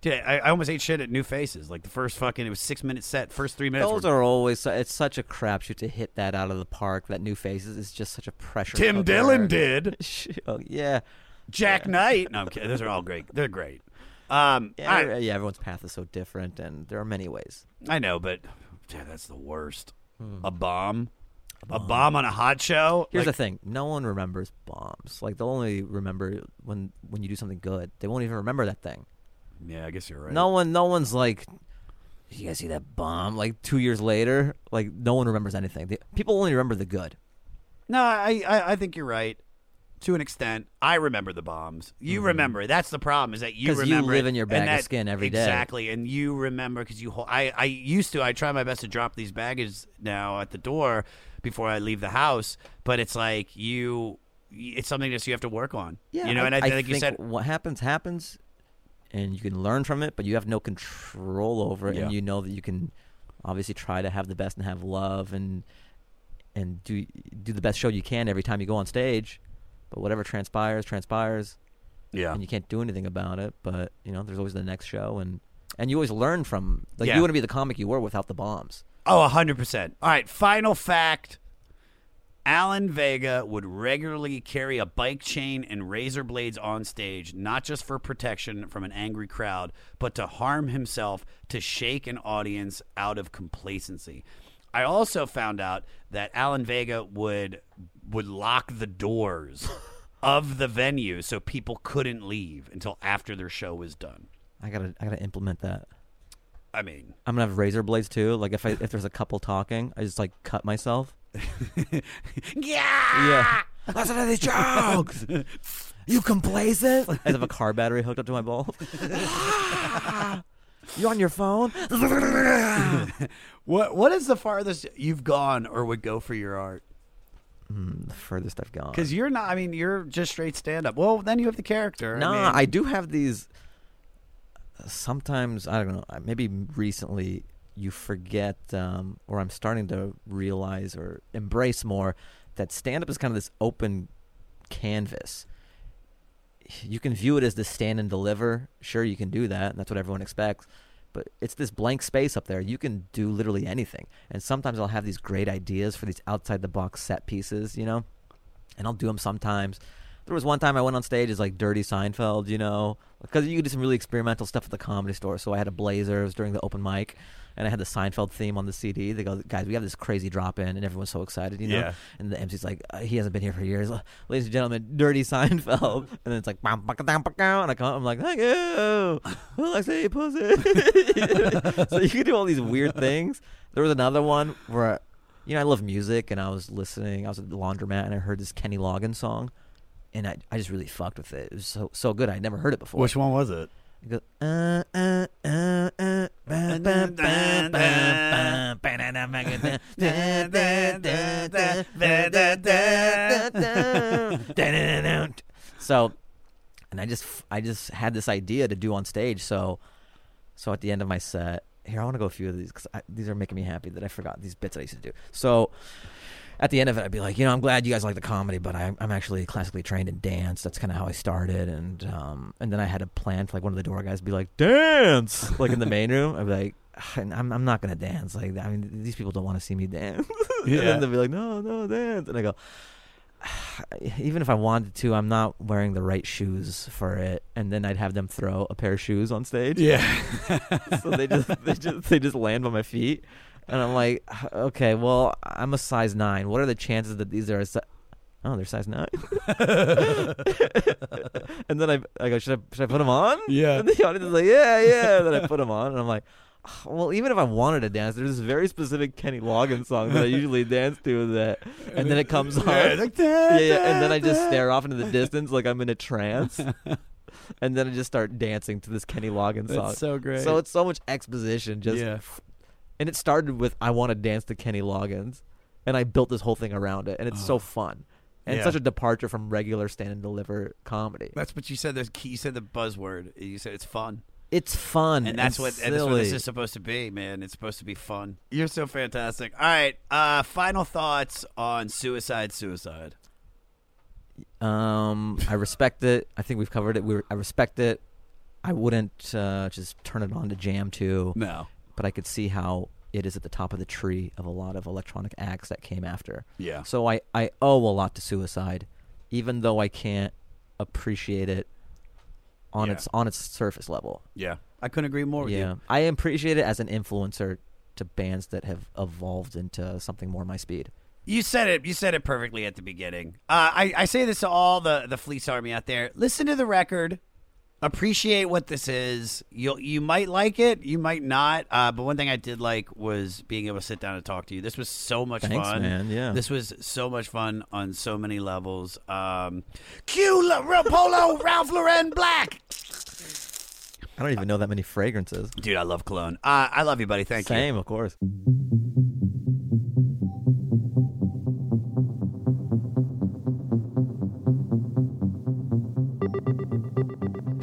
Dude, I, I almost ate shit at New Faces. Like the first fucking, it was six minute set. First three minutes. Those were- are always it's such a crapshoot to hit that out of the park. That new faces is just such a pressure. Tim. Dillon did. oh yeah, Jak Knight. No, I'm kidding. Those are all great. They're great. Um, yeah, I, yeah. Everyone's path is so different, and there are many ways. I know, but yeah, that's the worst. Hmm. A bomb, a bomb on a hot show. Here's Like, the thing: no one remembers bombs. Like they'll only remember when when you do something good. They won't even remember that thing. Yeah, I guess you're right. No one, no one's like, "You guys see that bomb?" Like two years later, like no one remembers anything. They, people only remember the good. No, I, I I think you're right. To an extent, I remember the bombs. You mm-hmm. remember. That's the problem. Is that you remember you live it, in your and bag of skin every day. Exactly, and you remember because you. Hold, I I used to. I try my best to drop these baggage now at the door before I leave the house. But it's like you. It's something that you have to work on. Yeah, you know, I, and I, I like you said, what happens happens, and you can learn from it, but you have no control over it, Yeah. and you know that you can obviously try to have the best and have love and and do do the best show you can every time you go on stage. But whatever transpires, transpires. Yeah. and you can't do anything about it. But you know, there's always the next show, and and you always learn from. Like Yeah. you wouldn't be the comic you were without the bombs. Oh, 100%. All right, final fact. Alan Vega would regularly carry a bike chain and razor blades on stage, not just for protection from an angry crowd, but to harm himself to shake an audience out of complacency. I also found out that Alan Vega would would lock the doors of the venue so people couldn't leave until after their show was done. I gotta I gotta implement that. I mean, I'm gonna have razor blades too. Like if I if there's a couple talking, I just like cut myself. yeah. Yeah. Listen to these jokes. you complacent? I have a car battery hooked up to my balls. you on your phone? What what is the farthest you've gone or would go for your art? Mm, the furthest I've gone. Because you're not. I mean, you're just straight stand up. Well, then you have the character. No, I, mean, I do have these. Sometimes I don't know. Maybe recently you forget, um, or I'm starting to realize or embrace more that stand up is kind of this open canvas. You can view it as the stand and deliver. Sure, you can do that. And that's what everyone expects. But it's this blank space up there. You can do literally anything. And sometimes I'll have these great ideas for these outside the box set pieces, you know? and I'll do them sometimes. There was one time I went on stage as like Dirty Seinfeld, you know, because you could do some really experimental stuff at the comedy store. So I had a blazer. It was during the open mic, and I had the Seinfeld theme on the CD. They go, guys, we have this crazy drop in, and everyone's so excited, you know. Yeah. And the MC's like, uh, he hasn't been here for years, ladies and gentlemen, Dirty Seinfeld. and then it's like, bam, bam, bam, bam, and I come, I'm like, thank you. To pussy? so you can do all these weird things. There was another one where you know, I love music, and I was listening. I was at the laundromat, and I heard this Kenny Loggins song, and I, I just really fucked with it. It was so so good. I'd never heard it before. Which one was it? It goes. So, and I just I just had this idea to do on stage. So, so at the end of my set, here I want to go a few of these because these are making me happy that I forgot these bits that I used to do. So at the end of it, I'd be like, you know, I'm glad you guys like the comedy, but I'm, I'm actually classically trained in dance. That's kind of how I started, and um, and then I had a plan for like one of the door guys to be like, dance, like in the main room. I'd be like, I'm I'm not gonna dance. Like I mean, these people don't want to see me dance. and Yeah. then they'll be like, no, no, dance, and I go. even if I wanted to, I'm not wearing the right shoes for it, and then I'd have them throw a pair of shoes on stage. Yeah. so they just they just they just land on my feet, and I'm like, okay, well, I'm a size nine. What are the chances that these are? A si- oh, they're size nine. and then I I go, should I should I put them on? Yeah. And the audience is like, yeah, yeah. And then I put them on, and I'm like. "Oh, Well, even if I wanted to dance, there's this very specific Kenny Loggins song that I usually dance to. That, and then it comes on, Yeah, like, yeah, yeah, and then I just stare off into the distance like I'm in a trance, and then I just start dancing to this Kenny Loggins That's song. so great. So it's so much exposition. Just Yeah. F- and it started with I want to dance to Kenny Loggins, and I built this whole thing around it, and it's so fun. And it's Yeah. such a departure from regular stand and deliver comedy. That's what you said. There's key. You said the buzzword. You said it's fun. It's fun, and that's and what and that's what this silly. is supposed to be, man. It's supposed to be fun. You're so fantastic. All right, uh, final thoughts on suicide. Suicide. Um, I respect it. I think we've covered it. We I respect it. I wouldn't uh, just turn it on to jam to. No. But I could see how it is at the top of the tree of a lot of electronic acts that came after. Yeah. So I, I owe a lot to Suicide, even though I can't appreciate it on Yeah. its on its surface level. Yeah, I couldn't agree more with yeah. you. I appreciate it as an influencer to bands that have evolved into something more my speed. You said it. You said it perfectly at the beginning. Uh, I, I say this to all the the Fleece Army out there. Listen to the record. Appreciate what this is. You you might like it. You might not. Uh, but one thing I did like was being able to sit down and talk to you. This was so much Thanks, fun, man. Yeah. This was so much fun on so many levels. Um, Q La- Polo Ralph Lauren Black. I don't even know that many fragrances. Dude, I love cologne. Uh, I love you, buddy. Thank you. Same, of course.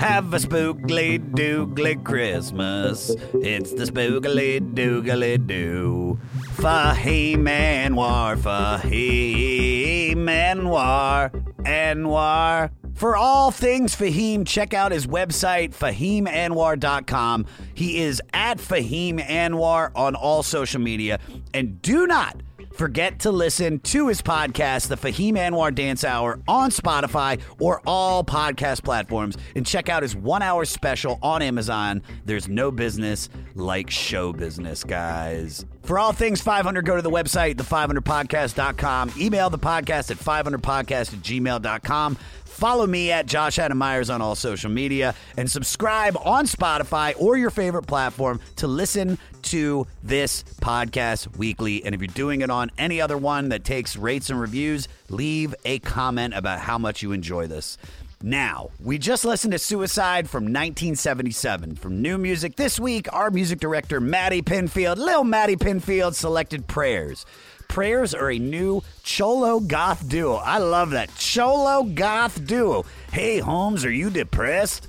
Have a spookly doogly Christmas. It's the spookily doogly doo. Fahim Anwar, Fahim Anwar, Anwar. For all things Fahim, check out his website, fahimanwar.com. He is at Fahim Anwar on all social media. And do not Forget to listen to his podcast, The Fahim Anwar Dance Hour, on Spotify or all podcast platforms. And check out his one hour special on Amazon. There's no business like show business, guys. For all things 500, go to the website, the500podcast.com. Email the podcast at 500podcast at gmail.com. Follow me at Josh Adam Myers on all social media and subscribe on Spotify or your favorite platform to listen to this podcast weekly. And if you're doing it on any other one that takes rates and reviews, leave a comment about how much you enjoy this. Now, we just listened to Suicide from 1977. From new music this week, our music director, Maddie Pinfield, Lil Maddie Pinfield, selected Prayers. Prayers are a new Cholo Goth duo. I love that. Cholo Goth duo. Hey, Holmes, are you depressed?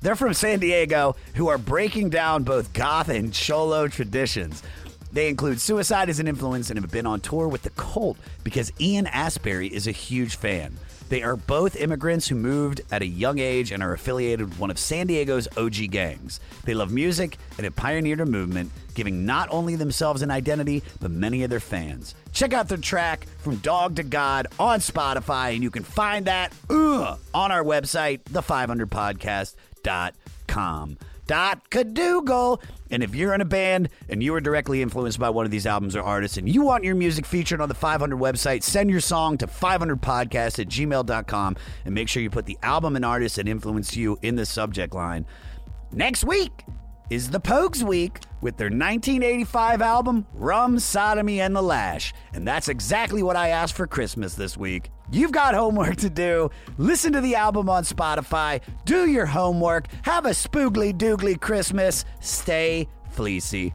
They're from San Diego who are breaking down both goth and cholo traditions. They include Suicide as an influence and have been on tour with the Cult because Ian Astbury is a huge fan. They are both immigrants who moved at a young age and are affiliated with one of San Diego's OG gangs. They love music and have pioneered a movement, giving not only themselves an identity, but many of their fans. Check out their track, From Dog to God, on Spotify, and you can find that uh, on our website, the500podcast.com. Dot Cadougal. And if you're in a band and you are directly influenced by one of these albums or artists and you want your music featured on the 500 website, send your song to 500podcast at gmail.com and make sure you put the album and artist that influenced you in the subject line. Next week is the Pogues Week with their 1985 album, Rum, Sodomy, and the Lash. And that's exactly what I asked for Christmas this week. You've got homework to do. Listen to the album on Spotify, do your homework, have a spoogly doogly Christmas, stay fleecy.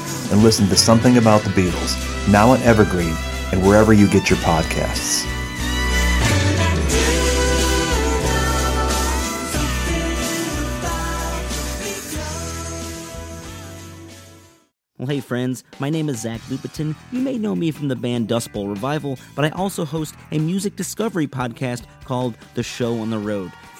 and listen to Something About the Beatles, now on Evergreen and wherever you get your podcasts. Well, hey friends, my name is Zach Lupetin. You may know me from the band Dust Bowl Revival, but I also host a music discovery podcast called The Show on the Road.